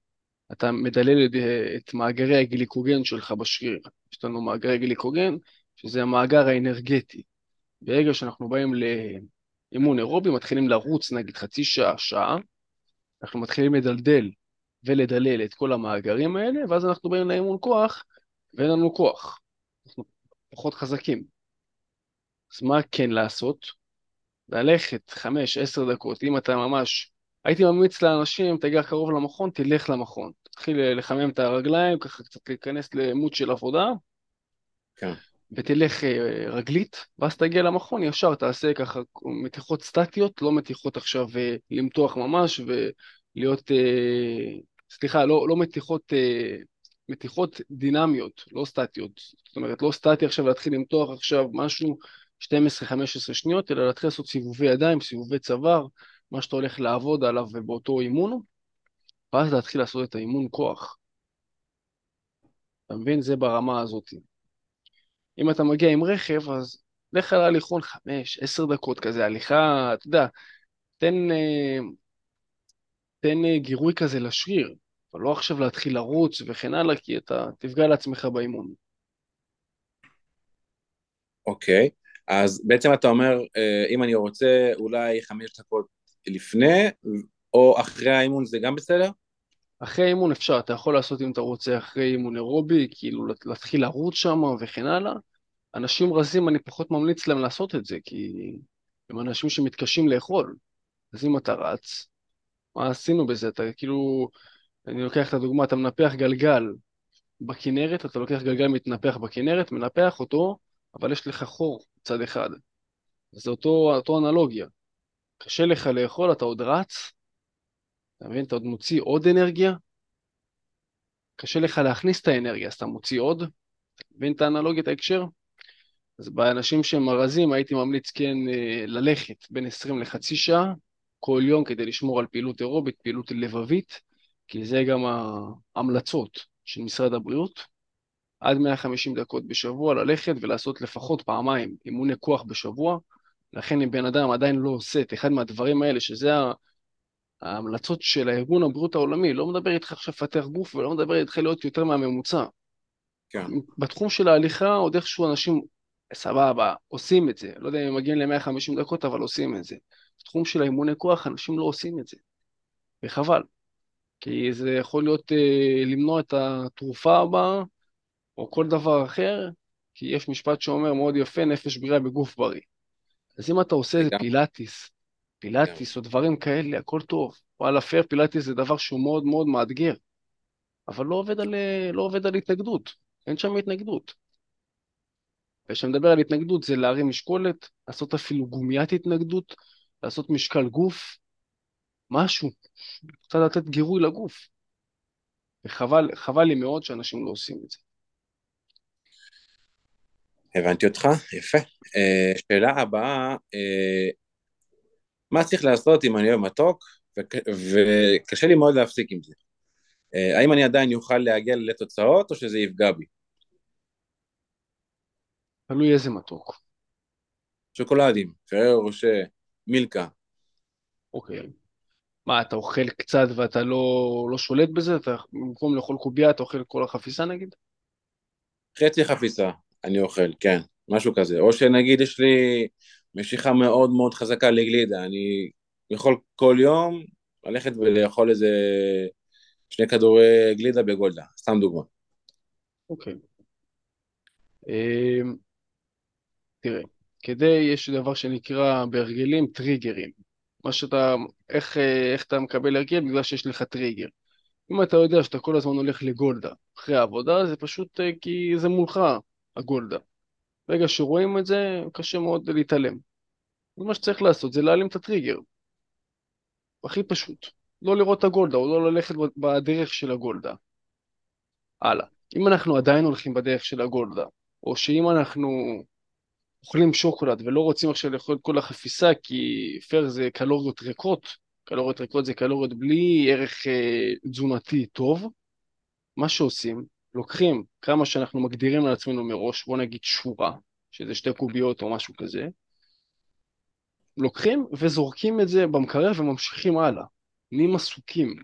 אתה מדלל את מאגרי הגליקוגן שלך בשריר. יש לנו מאגרי גליקוגן, שזה המאגר האנרגטי. ברגע שאנחנו באים לאימון אירובי, מתחילים לרוץ נגיד חצי שעה, שעה, אנחנו מתחילים לדלדל ולדלל את כל המאגרים האלה, ואז אנחנו באים לאימון כוח, ואין לנו כוח. אנחנו פחות חזקים. אז מה כן לעשות? ללכת חמש, עשר דקות, אם אתה ממש... הייתי ממליץ לאנשים, גר קרוב למכון, תלך למכון. תתחיל לחמם את הרגליים, ככה קצת להיכנס למות של עבודה. כן. ותלך אה, רגלית, ואז תגיע למכון, ישר תעשה ככה מתיחות סטטיות, לא מתיחות עכשיו אה, למתוח ממש ולהיות, אה, סליחה, לא, לא מתיחות מתיחות דינמיות, לא סטטיות. זאת אומרת, לא סטטי עכשיו להתחיל למתוח עכשיו משהו 12-15 שניות, אלא להתחיל לעשות סיבובי ידיים, סיבובי צוואר, מה שאתה הולך לעבוד עליו באותו אימון, ואז להתחיל לעשות את האימון כוח. אתה מבין? זה ברמה הזאת. אם אתה מגיע עם רכב, אז לך על הליכון 5-10 דקות כזה, הליכה, אתה יודע, תן, אה, תן אה, גירוי כזה לשריר. אבל לא עכשיו להתחיל לרוץ וכן הלאה, כי אתה תפגע לעצמך באימון. אוקיי, okay. אז בעצם אתה אומר, אה, אם אני רוצה אולי חמש דקות לפני, או אחרי האימון זה גם בסדר? אחרי האימון אפשר, אתה יכול לעשות אם אתה רוצה אחרי אימון אירובי, כאילו להתחיל לרוץ שם וכן הלאה. אנשים רזים, אני פחות ממליץ להם לעשות את זה, כי הם אנשים שמתקשים לאכול. אז אם אתה רץ, מה עשינו בזה? אתה כאילו, אני לוקח את הדוגמה, אתה מנפח גלגל בכנרת, אתה לוקח גלגל מתנפח בכנרת, מנפח אותו, אבל יש לך חור צד אחד. זה אותו, אותו אנלוגיה. קשה לך לאכול, אתה עוד רץ, אתה מבין? אתה עוד מוציא עוד אנרגיה, קשה לך להכניס את האנרגיה, אז אתה מוציא עוד, אתה מבין את האנלוגיה, את ההקשר? אז באנשים שהם ארזים הייתי ממליץ כן אה, ללכת בין 20 לחצי שעה כל יום כדי לשמור על פעילות אירובית, פעילות לבבית, כי זה גם ההמלצות של משרד הבריאות, עד 150 דקות בשבוע ללכת ולעשות לפחות פעמיים אימוני כוח בשבוע. לכן אם בן אדם עדיין לא עושה את אחד מהדברים האלה, שזה ההמלצות של הארגון הבריאות העולמי, לא מדבר איתך עכשיו לפתח גוף ולא מדבר איתך להיות יותר מהממוצע. כן. בתחום של ההליכה עוד איכשהו אנשים, סבבה, עושים את זה. לא יודע אם הם מגיעים ל-150 דקות, אבל עושים את זה. בתחום של האימוני כוח אנשים לא עושים את זה. וחבל. כי זה יכול להיות אה, למנוע את התרופה הבאה, או כל דבר אחר, כי יש משפט שאומר מאוד יפה, נפש בריאה בגוף בריא. אז אם אתה עושה איזה פילאטיס, פילאטיס או דברים כאלה, הכל טוב. וואלה, פייר פילאטיס זה דבר שהוא מאוד מאוד מאתגר, אבל לא עובד על, אה, לא עובד על התנגדות, אין שם התנגדות. וכשאני מדבר על התנגדות זה להרים משקולת, לעשות אפילו גומיית התנגדות, לעשות משקל גוף, משהו, קצת לתת גירוי לגוף. וחבל חבל לי מאוד שאנשים לא עושים את זה. הבנתי אותך, יפה. Uh, שאלה הבאה, uh, מה צריך לעשות אם אני אוהב מתוק וקשה לי מאוד להפסיק עם זה. אה, האם אני עדיין אוכל להגיע לתוצאות או שזה יפגע בי? תלוי איזה מתוק. שוקולדים, פרר רושה, מילקה. אוקיי. מה, אתה אוכל קצת ואתה לא, לא שולט בזה? אתה במקום לאכול קובייה אתה אוכל כל החפיסה נגיד? חצי חפיסה אני אוכל, כן, משהו כזה. או שנגיד יש לי משיכה מאוד מאוד חזקה לגלידה, אני יכול כל יום ללכת ולאכול איזה שני כדורי גלידה בגולדה, סתם דוגמה. אוקיי. אמ, תראה, כדי, יש דבר שנקרא בהרגלים טריגרים. מה שאתה, איך, איך אתה מקבל הרגל בגלל שיש לך טריגר. אם אתה יודע שאתה כל הזמן הולך לגולדה אחרי העבודה, זה פשוט אה, כי זה מולך, הגולדה. ברגע שרואים את זה, קשה מאוד להתעלם. מה שצריך לעשות זה להעלים את הטריגר. הכי פשוט. לא לראות את הגולדה, או לא ללכת בדרך של הגולדה. הלאה. אם אנחנו עדיין הולכים בדרך של הגולדה, או שאם אנחנו אוכלים שוקולד ולא רוצים עכשיו לאכול את כל החפיסה כי פר זה קלוריות ריקות, קלוריות ריקות זה קלוריות בלי ערך אה, תזונתי טוב, מה שעושים, לוקחים כמה שאנחנו מגדירים לעצמנו מראש, בוא נגיד שורה, שזה שתי קוביות או משהו כזה, לוקחים וזורקים את זה במקרר וממשיכים הלאה. נהיים עסוקים.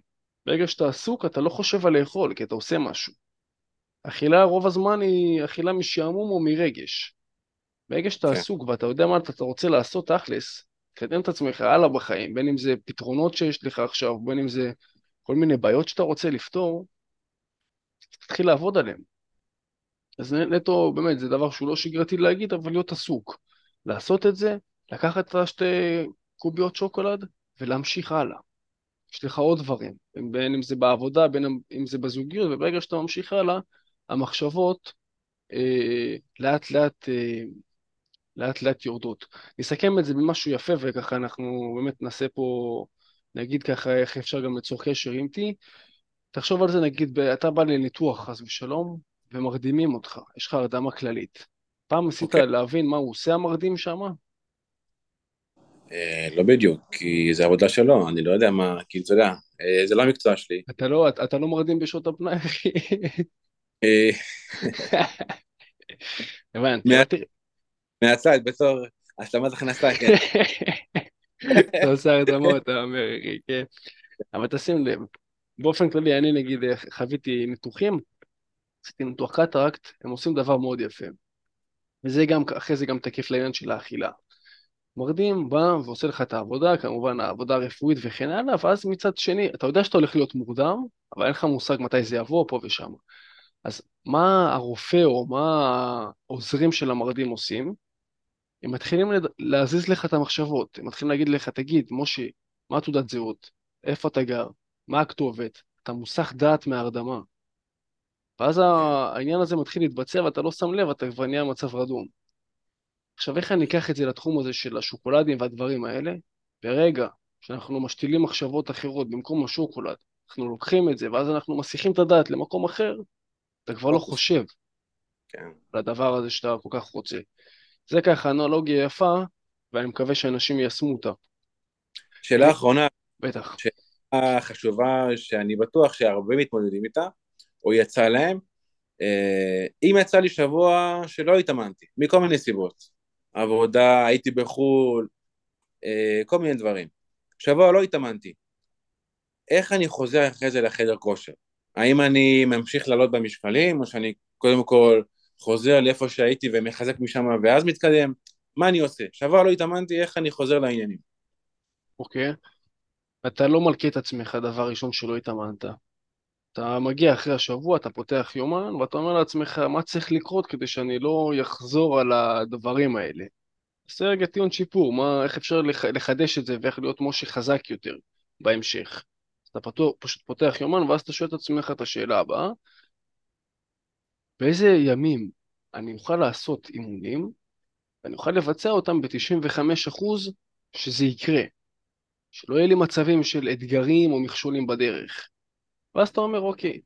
ברגע שאתה עסוק אתה לא חושב על לאכול, כי אתה עושה משהו. אכילה רוב הזמן היא אכילה משעמום או מרגש. ברגע שאתה כן. עסוק ואתה יודע מה אתה רוצה לעשות תכלס, תקדם את עצמך הלאה בחיים, בין אם זה פתרונות שיש לך עכשיו, בין אם זה כל מיני בעיות שאתה רוצה לפתור, תתחיל לעבוד עליהן. אז נטו, באמת, זה דבר שהוא לא שגרתי להגיד, אבל להיות עסוק. לעשות את זה, לקחת את השתי קוביות שוקולד ולהמשיך הלאה. יש לך עוד דברים, בין אם זה בעבודה, בין אם זה בזוגיות, וברגע שאתה ממשיך הלאה, המחשבות אה, לאט לאט אה, לאט לאט יורדות. נסכם את זה במשהו יפה, וככה אנחנו באמת נעשה פה, נגיד ככה איך אפשר גם ליצור קשר עם T. תחשוב על זה, נגיד, אתה בא לניתוח חס ושלום, ומרדימים אותך, יש לך הרדמה כללית. פעם ניסית okay. אוקיי. להבין מה הוא עושה המרדים שם? אה, לא בדיוק, כי זה עבודה שלו, אני לא יודע מה, כאילו, אתה יודע, אה, זה לא המקצוע שלי. אתה לא, אתה לא מרדים בשעות הפנאי, אחי. אה, הבנתי. מהצד, בתור השלמת הכנסה, כן. אתה עושה הרדמות, אתה אומר, כן. אבל תשים לב, באופן כללי, אני נגיד חוויתי ניתוחים, עשיתי ניתוח קטרקט, הם עושים דבר מאוד יפה. וזה גם, אחרי זה גם תקף לעניין של האכילה. מרדים בא ועושה לך את העבודה, כמובן העבודה הרפואית וכן הלאה, ואז מצד שני, אתה יודע שאתה הולך להיות מורדם, אבל אין לך מושג מתי זה יבוא, פה ושם. אז מה הרופא או מה העוזרים של המרדים עושים? הם מתחילים להזיז לך את המחשבות, הם מתחילים להגיד לך, תגיד, משה, מה תעודת זהות? איפה אתה גר? מה הכתובת? אתה מוסך דעת מהרדמה. ואז העניין הזה מתחיל להתבצע ואתה לא שם לב, אתה כבר נהיה במצב רדום. עכשיו, איך אני אקח את זה לתחום הזה של השוקולדים והדברים האלה? ברגע שאנחנו משתילים מחשבות אחרות במקום השוקולד, אנחנו לוקחים את זה, ואז אנחנו מסיחים את הדעת למקום אחר, אתה כבר לא חושב כן. על הדבר הזה שאתה כל כך רוצה. זה ככה אנלוגיה יפה, ואני מקווה שאנשים יישמו אותה. שאלה אחרונה. בטח. שאלה חשובה שאני בטוח שהרבה מתמודדים איתה, או יצא להם. אה, אם יצא לי שבוע שלא התאמנתי, מכל מיני סיבות. עבודה, הייתי בחו"ל, אה, כל מיני דברים. שבוע לא התאמנתי. איך אני חוזר אחרי זה לחדר כושר? האם אני ממשיך לעלות במשקלים, או שאני קודם כל חוזר לאיפה שהייתי ומחזק משם ואז מתקדם? מה אני עושה? שבוע לא התאמנתי, איך אני חוזר לעניינים? אוקיי. Okay. אתה לא מלכה את עצמך דבר ראשון שלא התאמנת. אתה מגיע אחרי השבוע, אתה פותח יומן, ואתה אומר לעצמך, מה צריך לקרות כדי שאני לא אחזור על הדברים האלה? עושה רגע טיעון שיפור, מה, איך אפשר לח, לחדש את זה ואיך להיות משה חזק יותר בהמשך. אתה פתוח, פשוט פותח יומן, ואז אתה שואל את עצמך את השאלה הבאה, באיזה ימים אני אוכל לעשות אימונים, ואני אוכל לבצע אותם ב-95% שזה יקרה. שלא יהיה לי מצבים של אתגרים או מכשולים בדרך. ואז אתה אומר, אוקיי,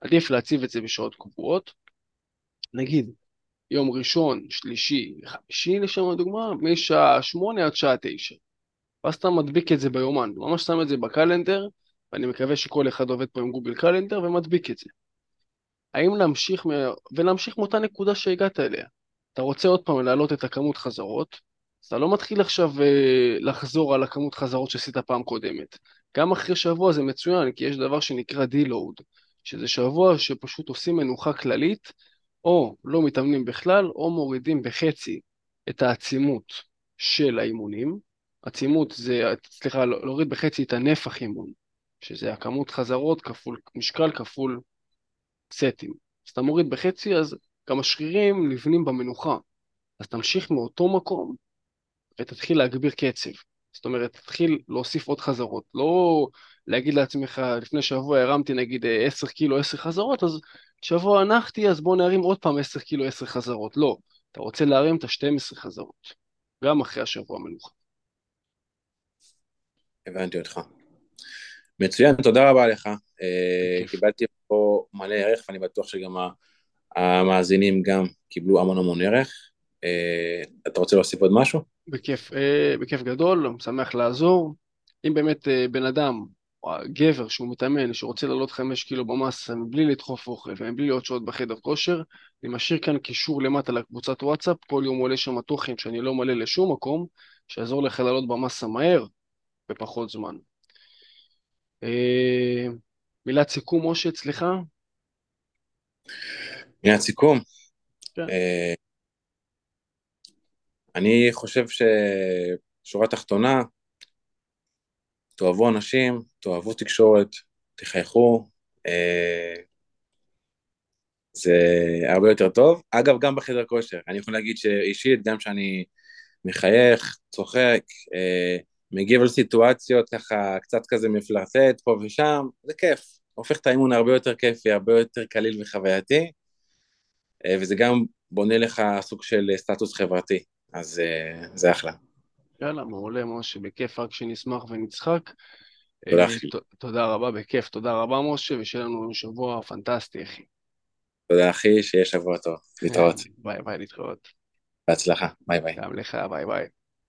עדיף להציב את זה בשעות קבועות. נגיד, יום ראשון, שלישי, חמישי לשם הדוגמה, משעה שמונה עד שעה תשע. ואז אתה מדביק את זה ביומן, ממש שם את זה ב calendar, ואני מקווה שכל אחד עובד פה עם Google Calendar ומדביק את זה. האם להמשיך, מ... ולהמשיך מאותה נקודה שהגעת אליה. אתה רוצה עוד פעם להעלות את הכמות חזרות, אז אתה לא מתחיל עכשיו אה, לחזור על הכמות חזרות שעשית פעם קודמת. גם אחרי שבוע זה מצוין, כי יש דבר שנקרא deload, שזה שבוע שפשוט עושים מנוחה כללית, או לא מתאמנים בכלל, או מורידים בחצי את העצימות של האימונים. עצימות זה, סליחה, להוריד בחצי את הנפח אימון, שזה הכמות חזרות כפול משקל כפול סטים. אז אתה מוריד בחצי, אז גם השרירים נבנים במנוחה. אז תמשיך מאותו מקום ותתחיל להגביר קצב. זאת אומרת, תתחיל להוסיף עוד חזרות. לא להגיד לעצמך, לפני שבוע הרמתי נגיד 10 קילו 10 חזרות, אז שבוע הנחתי, אז בוא נרים עוד פעם 10 קילו 10 חזרות. לא, אתה רוצה להרים את ה-12 חזרות, גם אחרי השבוע המנוחה. הבנתי אותך. מצוין, תודה רבה לך. אה, קיבלתי פה מלא ערך, ואני בטוח שגם המאזינים גם קיבלו המון המון ערך. אה, אתה רוצה להוסיף עוד משהו? בכיף, אה, בכיף גדול, שמח לעזור. אם באמת בן אדם, או גבר שהוא מתאמן, שרוצה לעלות חמש קילו במסה מבלי לדחוף אוכל ומבלי להיות שעות בחדר כושר, אני משאיר כאן קישור למטה לקבוצת וואטסאפ, כל יום עולה שם תוכן שאני לא מלא לשום מקום, שיעזור לך לעלות במסה מהר בפחות זמן. אה, מילת סיכום, משה, אצלך? מילת סיכום? כן. אה, אני חושב ששורה תחתונה, תאהבו אנשים, תאהבו תקשורת, תחייכו, אה, זה הרבה יותר טוב. אגב, גם בחדר כושר, אני יכול להגיד שאישית, גם שאני מחייך, צוחק, מגיב על סיטואציות ככה קצת כזה מפלרטט פה ושם, זה כיף, הופך את האימון הרבה יותר כיפי, הרבה יותר קליל וחווייתי, אה, וזה גם בונה לך סוג של סטטוס חברתי, אז אה, זה אחלה. יאללה, מעולה, משה, בכיף, רק שנשמח ונצחק. תודה, אחי. אה, תודה רבה, בכיף, תודה רבה, משה, ושיהיה לנו שבוע פנטסטי, אחי. תודה, אחי, שיהיה שבוע טוב. להתראות. ביי ביי, להתראות. בהצלחה, ביי ביי. גם לך, ביי ביי.